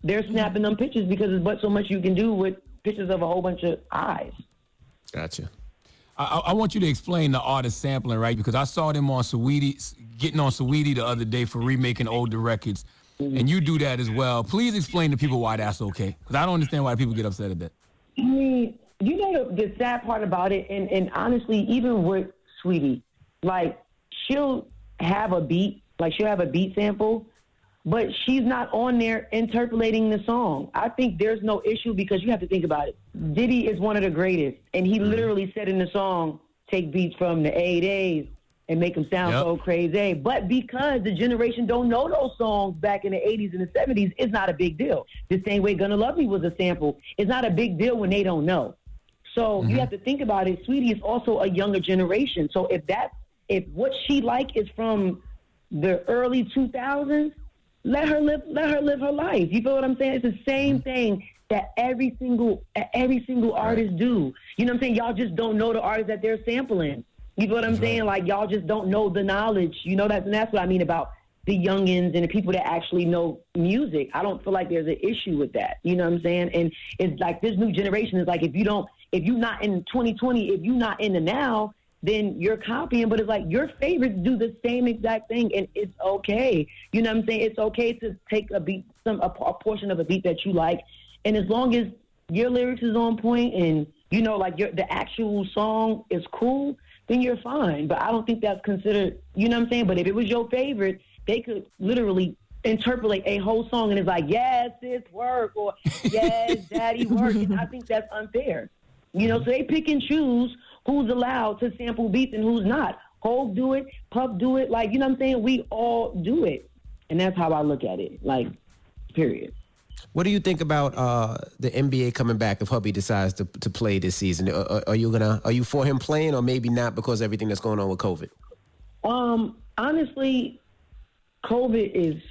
they're snapping them pictures because there's but so much you can do with pictures of a whole bunch of eyes. Gotcha. I, I- I want you to explain the artist sampling, right? Because I saw them on Saweetie, getting on Saweetie the other day for remaking older records, and you do that as well. Please explain to people why that's okay, because I don't understand why people get upset at that. I mean, you know the, the sad part about it, and, and honestly, even with Saweetie, like she'll have a beat, like she'll have a beat sample, but she's not on there interpolating the song. I think there's no issue because you have to think about it. Diddy is one of the greatest, and he mm-hmm. literally said in the song, "Take beats from the A days and make them sound Yep. so crazy." But because the generation don't know those songs back in the 80s and the 70s, it's not a big deal. The same way "Gonna Love Me" was a sample. It's not a big deal when they don't know. So you mm-hmm. have to think about it. Saweetie is also a younger generation. So if that, if what she like is from the early 2000s, let her live. Let her live her life. You feel what I'm saying? It's the same mm-hmm. thing that every single every single artist do. You know what I'm saying? Y'all just don't know the artists that they're sampling. You know what I'm saying? Like y'all just don't know the knowledge. You know that, and that's what I mean about the youngins and the people that actually know music. I don't feel like there's an issue with that. You know what I'm saying? And it's like this new generation is like if you don't, if you're not in 2020, if you're not in the now, then you're copying. But it's like your favorites do the same exact thing, and it's okay. You know what I'm saying? It's okay to take a beat, some a, a portion of a beat that you like, and as long as your lyrics is on point and you know like your the actual song is cool, then you're fine. But I don't think that's considered. You know what I'm saying? But if it was your favorite, they could literally interpolate a whole song and it's like, yes, it's work or yes, daddy work. And I think that's unfair. You know, so they pick and choose who's allowed to sample beats and who's not. Hove do it, Puff do it. Like, you know what I'm saying? We all do it. And that's how I look at it. Like, period. What do you think about uh, the NBA coming back if Hubby decides to, to play this season? Are, are- are you gonna are you for him playing or maybe not because everything that's going on with COVID? Um, honestly, COVID is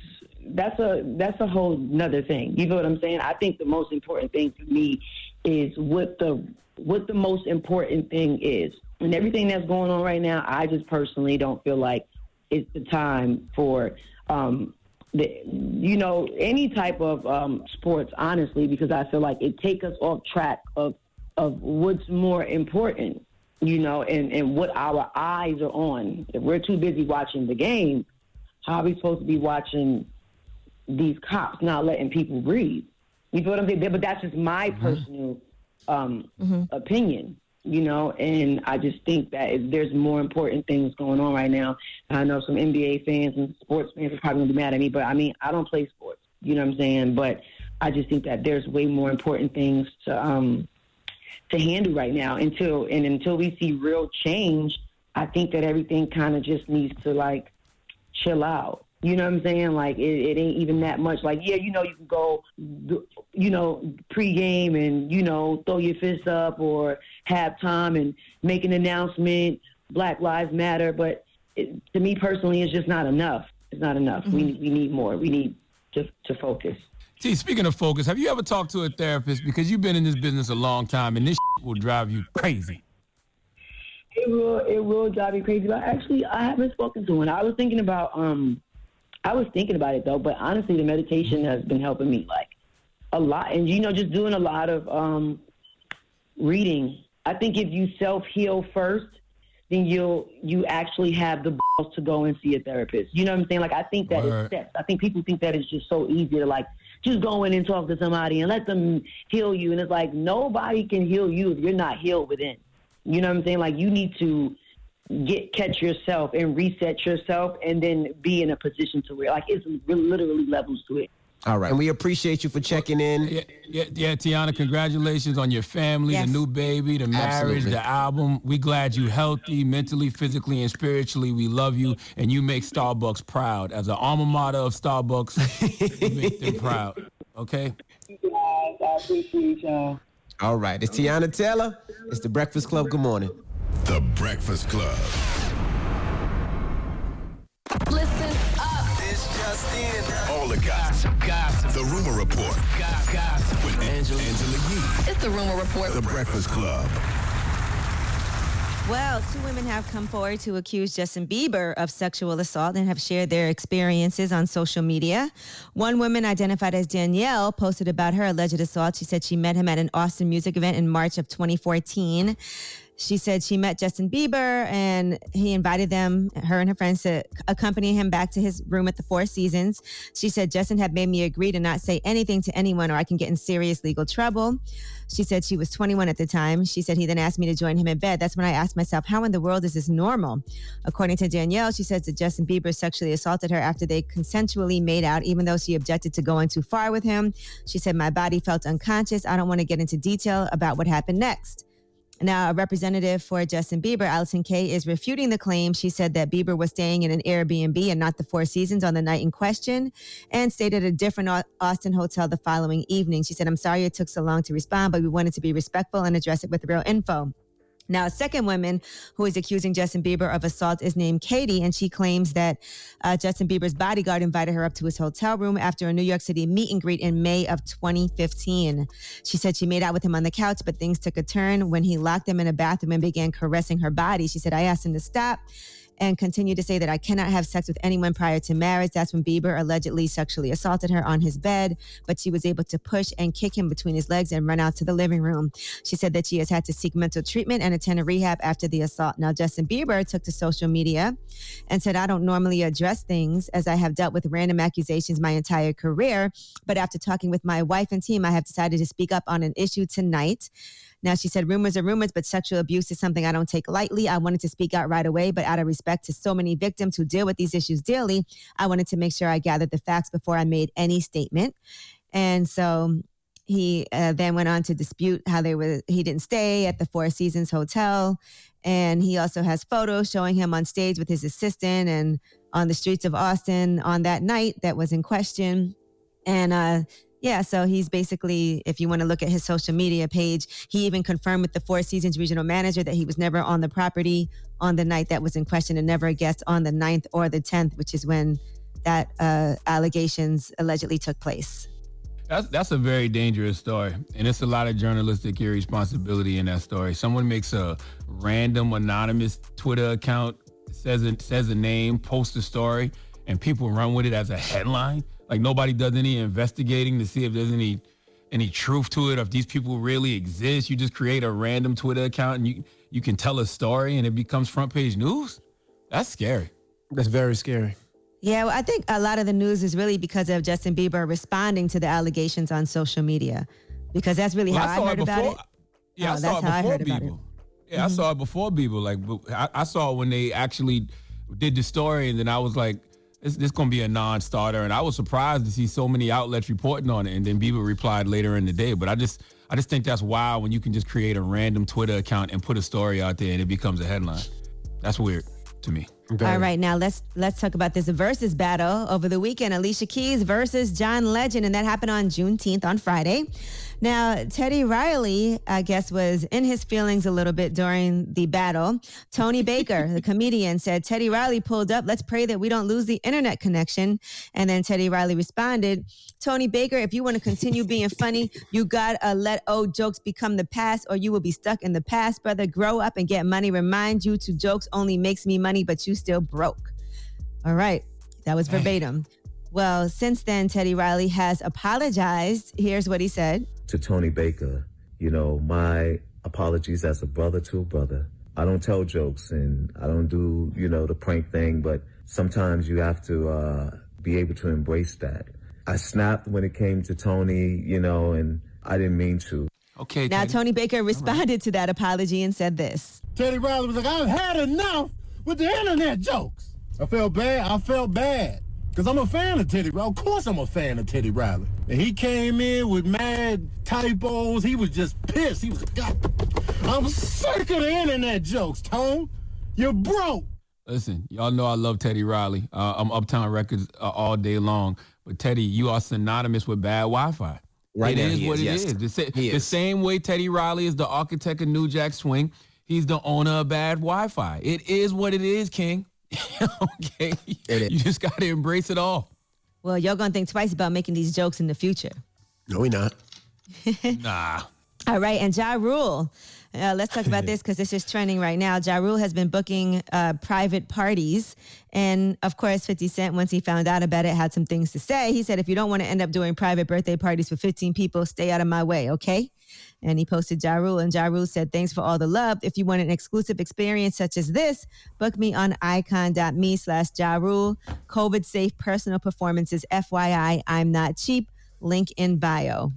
that's a that's a whole nother thing. You know what I'm saying? I think the most important thing for me is what the what the most important thing is. And everything that's going on right now, I just personally don't feel like it's the time for um the you know any type of um sports honestly because I feel like it takes us off track of of what's more important you know and and what our eyes are on. If we're too busy watching the game how are we supposed to be watching these cops not letting people breathe? You feel what I'm saying? But that's just my personal um opinion you know and I just think that there's more important things going on right now I know some NBA fans and sports fans are probably gonna be mad at me but I mean I don't play sports you know what I'm saying? But I just think that there's way more important things to um to handle right now. Until and until we see real change i think that everything kind of just needs to like chill out. You know what i'm saying? Like it, it ain't even that much like yeah you know you can go you know pregame and you know throw your fists up or halftime and make an announcement black lives matter but it, to me personally it's just not enough it's not enough we, we need more we need to, to focus T, speaking of focus, have you ever talked to a therapist because you've been in this business a long time and this will drive you crazy? It will it will drive you crazy. But actually, I haven't spoken to one. I was thinking about um, I was thinking about it though. But honestly, the meditation has been helping me like a lot, and you know, just doing a lot of um, reading. I think if you self heal first, then you'll you actually have the balls to go and see a therapist. You know what I'm saying? Like I think that Word. it's steps. I think people think that it's just so easy to like just go in and talk to somebody and let them heal you. And it's like nobody can heal you if you're not healed within. You know what I'm saying? Like you need to get catch yourself and reset yourself, and then be in a position to where like it's literally levels to it. All right, and we appreciate you for checking in. Yeah, yeah, yeah, Teyana, congratulations on your family, Yes. the new baby, the marriage, Absolutely. the album. We glad you healthy, mentally, physically, and spiritually. We love you, and you make Starbucks proud. As an alma mater of Starbucks, you make them proud. Okay. You guys, I appreciate y'all. All right. It's Teyana Taylor. It's the Breakfast Club. Good morning. The Breakfast Club. Listen All the gossip. Gossip. The Rumor Report. Gossip. Gossip. With Angela, Angela Yee. It's the Rumor Report. The Breakfast Club. Well, two women have come forward to accuse Justin Bieber of sexual assault and have shared their experiences on social media. One woman, identified as Danielle, posted about her alleged assault. She said she met him at an Austin music event in March of 2014. She said she met Justin Bieber and he invited them, her and her friends, to accompany him back to his room at the Four Seasons. She said Justin had made me agree to not say anything to anyone or I can get in serious legal trouble. She said she was 21 at the time. She said he then asked me to join him in bed. That's when I asked myself, how in the world is this normal? According to Danielle, she says that Justin Bieber sexually assaulted her after they consensually made out, even though she objected to going too far with him. She said, My body felt unconscious. I don't want to get into detail about what happened next. Now, a representative for Justin Bieber, Allison Kaye, is refuting the claim. She said that Bieber was staying in an Airbnb and not the Four Seasons on the night in question and stayed at a different Austin hotel the following evening. She said, I'm sorry it took so long to respond, but we wanted to be respectful and address it with real info. Now, a second woman who is accusing Justin Bieber of assault is named Katie, and she claims that uh, Justin Bieber's bodyguard invited her up to his hotel room after a New York City meet and greet in May of 2015. She said she made out with him on the couch, but things took a turn when he locked them in a bathroom and began caressing her body. She said, I asked him to stop and continued to say that I cannot have sex with anyone prior to marriage. That's when Bieber allegedly sexually assaulted her on his bed, but she was able to push and kick him between his legs and run out to the living room. She said that she has had to seek mental treatment and attend a rehab after the assault. Now, Justin Bieber took to social media and said, I don't normally address things as I have dealt with random accusations my entire career, but after talking with my wife and team, I have decided to speak up on an issue tonight. Now, she said, rumors are rumors, but sexual abuse is something I don't take lightly. I wanted to speak out right away, but out of respect to so many victims who deal with these issues daily, I wanted to make sure I gathered the facts before I made any statement. And so he uh, then went on to dispute how they were, he didn't stay at the Four Seasons Hotel. And he also has photos showing him on stage with his assistant and on the streets of Austin on that night that was in question. And uh, yeah, so he's basically, if you want to look at his social media page, he even confirmed with the Four Seasons regional manager that he was never on the property on the night that was in question and never a guest on the 9th or the 10th, which is when that uh, allegations allegedly took place. That's that's a very dangerous story, and it's a lot of journalistic irresponsibility in that story. Someone makes a random anonymous Twitter account, says it says a name, posts a story, and people run with it as a headline. Like nobody does any investigating to see if there's any any truth to it, or if these people really exist. You just create a random Twitter account and you you can tell a story, and it becomes front page news. That's scary. That's very scary. Yeah, well, I think a lot of the news is really because of Justin Bieber responding to the allegations on social media, because that's really Well, how I I, saw it heard about it. Yeah, Oh, I saw that's it how I before heard about it. Bieber. Yeah, I saw mm-hmm. it before Bieber. Like I, I saw it when they actually did the story, and then I was like, "This this gonna be a non-starter." And I was surprised to see so many outlets reporting on it. And then Bieber replied later in the day. But I just I just think that's wild when you can just create a random Twitter account and put a story out there and it becomes a headline. That's weird to me. All right, now let's let's talk about this versus battle over the weekend. Alicia Keys versus John Legend, and that happened on Juneteenth on Friday. Now, Teddy Riley, I guess, was in his feelings a little bit during the battle. Tony Baker, the comedian, said Teddy Riley pulled up. Let's pray that we don't lose the internet connection. And then Teddy Riley responded, Tony Baker, if you want to continue being funny, you gotta let old jokes become the past, or you will be stuck in the past, brother. Grow up and get money. Remind you to jokes only makes me money, but you still broke. All right, that was verbatim. Well, since then, Teddy Riley has apologized. Here's what he said. to Tony Baker, you know, my apologies as a brother to a brother. I don't tell jokes and I don't do, you know, the prank thing, but sometimes you have to uh, be able to embrace that. I snapped when it came to Tony, you know, and I didn't mean to. Okay. Now, Tony Baker responded to that apology and said this. Teddy Riley was like, I've had enough with the internet jokes. I felt bad. I felt bad. Because I'm a fan of Teddy Riley. Of course I'm a fan of Teddy Riley. And he came in with mad typos. He was just pissed. He was like, God, I'm sick of the internet jokes, Tone. You're broke. Listen, y'all know I love Teddy Riley. Uh, I'm Uptown Records uh, all day long. But Teddy, you are synonymous with bad Wi-Fi. Right It now is he what is, it yes. is. The, sa- the is. same way Teddy Riley is the architect of New Jack Swing. He's the owner of bad Wi-Fi. It is what it is, King. okay, you just got to embrace it all. Well, y'all gonna think twice about making these jokes in the future. No, we not. nah. All right, and Ja Rule. Uh, let's talk about this because this is trending right now. Ja Rule has been booking uh, private parties. And of course, 50 Cent, once he found out about it, had some things to say. He said, if you don't want to end up doing private birthday parties for 15 people, stay out of my way, okay? And he posted Ja Rule, and Ja Rule said, Thanks for all the love. If you want an exclusive experience such as this, book me on icon.me slash Ja Rule. COVID safe personal performances. FYI, I'm not cheap. Link in bio.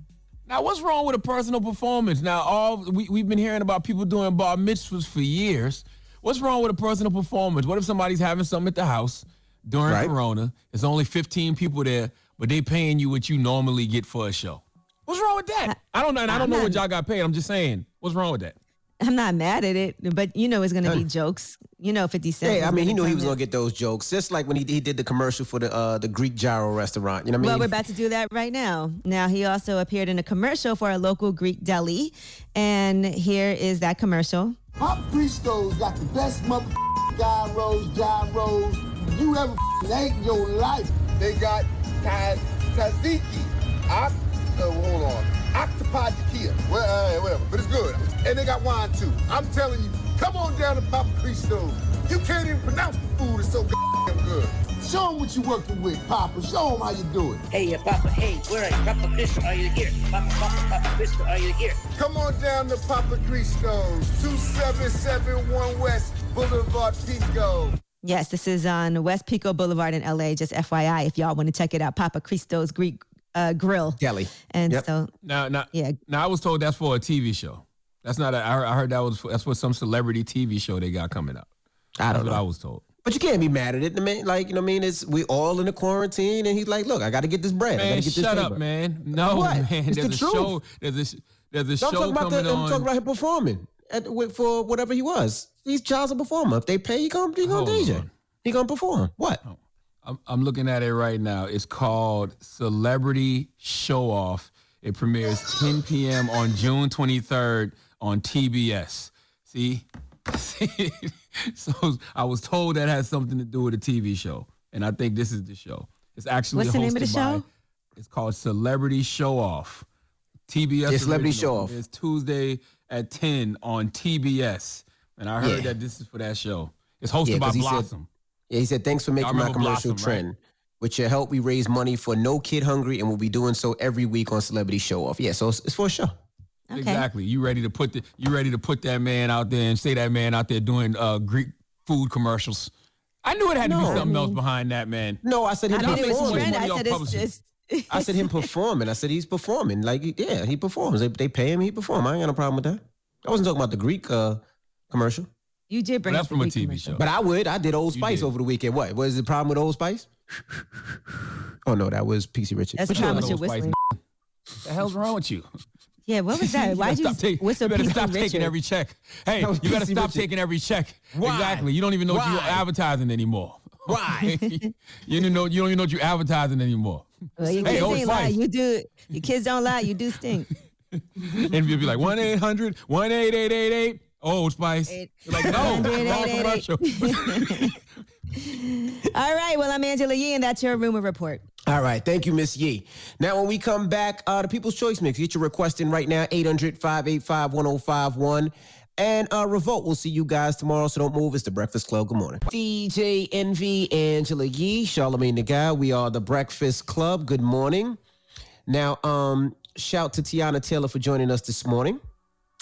Now, what's wrong with a personal performance? Now, all we, we've been hearing about people doing bar mitzvahs for years. What's wrong with a personal performance? What if somebody's having something at the house during Right. Corona? There's only 15 people there, but they paying you what you normally get for a show. What's wrong with that? Uh, I don't know. And I don't know what y'all got paid. I'm just saying. What's wrong with that? I'm not mad at it, but you know it's gonna be jokes. You know, 50 Cent. Yeah, I mean, he knew he was in. gonna get those jokes, just like when he, he did the commercial for the uh, the Greek gyro restaurant. You know what I mean? Well, we're about to do that right now. Now, he also appeared in a commercial for a local Greek deli. And here is that commercial. Pop Cristo's got the best mother gyros, gyros you ever ate in your life. They got ta- tzatziki, oct- uh, hold on, octopi tequila, well, uh, whatever, but it's good. And they got wine too. I'm telling you, come on down to Papa Cristo's. You can't even pronounce the food. It's so goddamn good. Show them what you working with, Papa. Show them how you do it. Hey, uh, Papa, hey, where are you? Papa Cristo, are you here? Papa, Papa, Papa Cristo, are you here? Come on down to Papa Cristo's, 2771 West Boulevard, Pico. Yes, this is on West Pico Boulevard in LA. Just FYI, if y'all want to check it out, Papa Cristo's Greek uh, Grill. Deli. And Yep. so, Now, now, yeah. Now I was told that's for a TV show. That's not. A, I heard- I heard that was for, that's for some celebrity TV show they got coming up. I don't That's what know. I was told. But you can't be mad at it. I mean, like you know, what I mean, it's we all in the quarantine, and he's like, "Look, I got to get this bread. I got to get this shut paper." up, man. No, What? man. It's There's the a truth. show. There's a there's a No, I'm show talking about coming the, I'm on. talking about him performing at, for whatever he was. He's child's a performer. If they pay, he gonna he gonna Hold DJ. on. He gonna perform. What? I'm, I'm looking at it right now. It's called Celebrity Show Off. It premieres 10 p.m. on June 23rd on TBS. See? See? so I was told that has something to do with a TV show. And I think this is the show. It's actually What's the name of the hosted by- show? It's called Celebrity Show Off. TBS. Yeah, Celebrity. Show Off. It's Tuesday at 10 on TBS. And I heard Yeah. that this is for that show. It's hosted Yeah, by 'cause he said- Blossom. Yeah, he said, "Thanks for making my commercial Blossom, right? trend. With your help, we raise money for No Kid Hungry, and we'll be doing so every week on Celebrity Show Off. Yeah, so it's, it's for a show. Exactly. You ready to put the you ready to put that man out there and say that man out there doing uh Greek food commercials. I knew it had to be No. something else behind that, man. No, I said him I mean, it was performing. I said it's publishing. just. I said him performing. I said he's performing. Like, yeah, he performs. They, they pay him, he perform. I ain't got no problem with that. I wasn't talking about the Greek uh, commercial. You did bring Well, that's the from a TV commercial. show. But I would. I did Old Spice did. over the weekend. What? Was the problem with Old Spice? oh no, that was PC Richard. That's But you how don't much you're Spice. What the hell's wrong with you? Yeah, what was that? Why'd you stop take- whistle you better P.C. stop Richard? taking every check. Hey, you better P.C. stop Richard. taking every check. Why? Exactly. You don't even know what you're advertising anymore. Why? you don't know you don't even know what you're advertising anymore. Well, your Hey, kids ain't lie. You do. Your kids don't lie. You do stink. and you'll be like 1 800 18888 Old Spice. Eight- like, no, wrong commercial. All right. Well, I'm Angela Yee, and that's your rumor report. All right. Thank you, Miss Yee. Now, when we come back, uh, the People's Choice Mix, get your request in right now, 800 585 1051. And uh, Revolt, we'll see you guys tomorrow, so don't move. It's the Breakfast Club. Good morning. DJ Envy, Angela Yee, Charlamagne the Guy. We are the Breakfast Club. Good morning. Now, um, shout to Teyana Taylor for joining us this morning.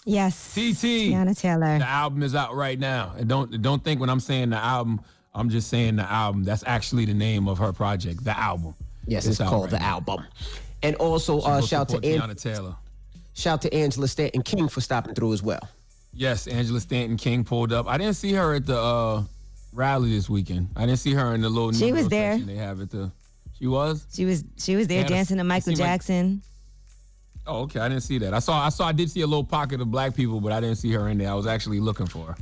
Yes. TT. Teyana Taylor. The album is out right now. And don't don't think when I'm saying the album, I'm just saying the album. That's actually the name of her project, the album. Yes, it's, out called right the now. album. And also, So uh, go shout to support An- Teyana Taylor. shout to Angela Stanton King for stopping through as well. Yes, Angela Stanton King pulled up. I didn't see her at the uh, rally this weekend. I didn't see her in the little She was there. they have it. the. She was. She was she was there Yeah, dancing to Michael seemed like- Jackson. Oh, okay. I didn't see that. I saw. I saw. I did see a little pocket of black people, but I didn't see her in there. I was actually looking for her.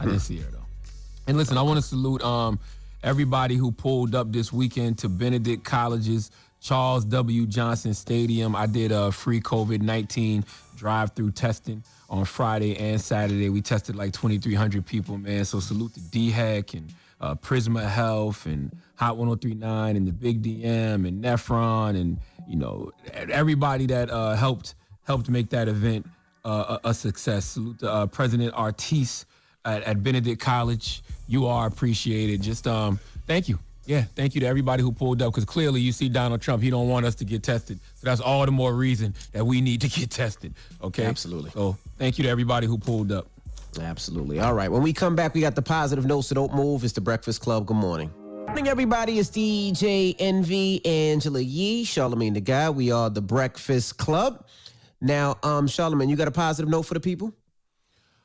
I didn't see her though. And listen, I want to salute um, everybody who pulled up this weekend to Benedict College's Charles W. Johnson Stadium. I did a free COVID 19 drive through testing on Friday and Saturday. We tested like 2,300 people, man. So salute to DHEC and uh, Prisma Health and Hot 1039 and the Big DM and Nephron and, you know, everybody that uh, helped helped make that event uh, a, a success. Salute to uh, President Artis at, at Benedict College. You are appreciated. Just um, thank you. Yeah, thank you to everybody who pulled up because clearly you see Donald Trump. He don't want us to get tested, so that's all the more reason that we need to get tested. Okay, Absolutely. So thank you to everybody who pulled up. Absolutely. All right. When we come back, we got the positive notes. So don't move. It's the Breakfast Club. Good morning. Morning, everybody. It's DJ Envy, Angela Yee, Charlamagne the Guy. We are the Breakfast Club. Now, um, Charlamagne, you got a positive note for the people?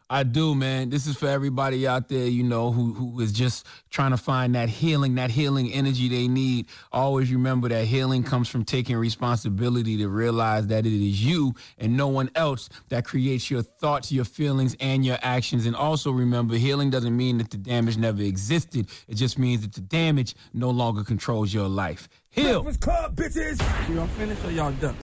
I do, man. This is for everybody out there, you know, who who is just trying to find that healing, that healing energy they need. Always remember that healing comes from taking responsibility to realize that it is you and no one else that creates your thoughts, your feelings, and your actions. And also remember, healing doesn't mean that the damage never existed. It just means that the damage no longer controls your life. Heal. Breakfast Club, bitches. You all finished or y'all done?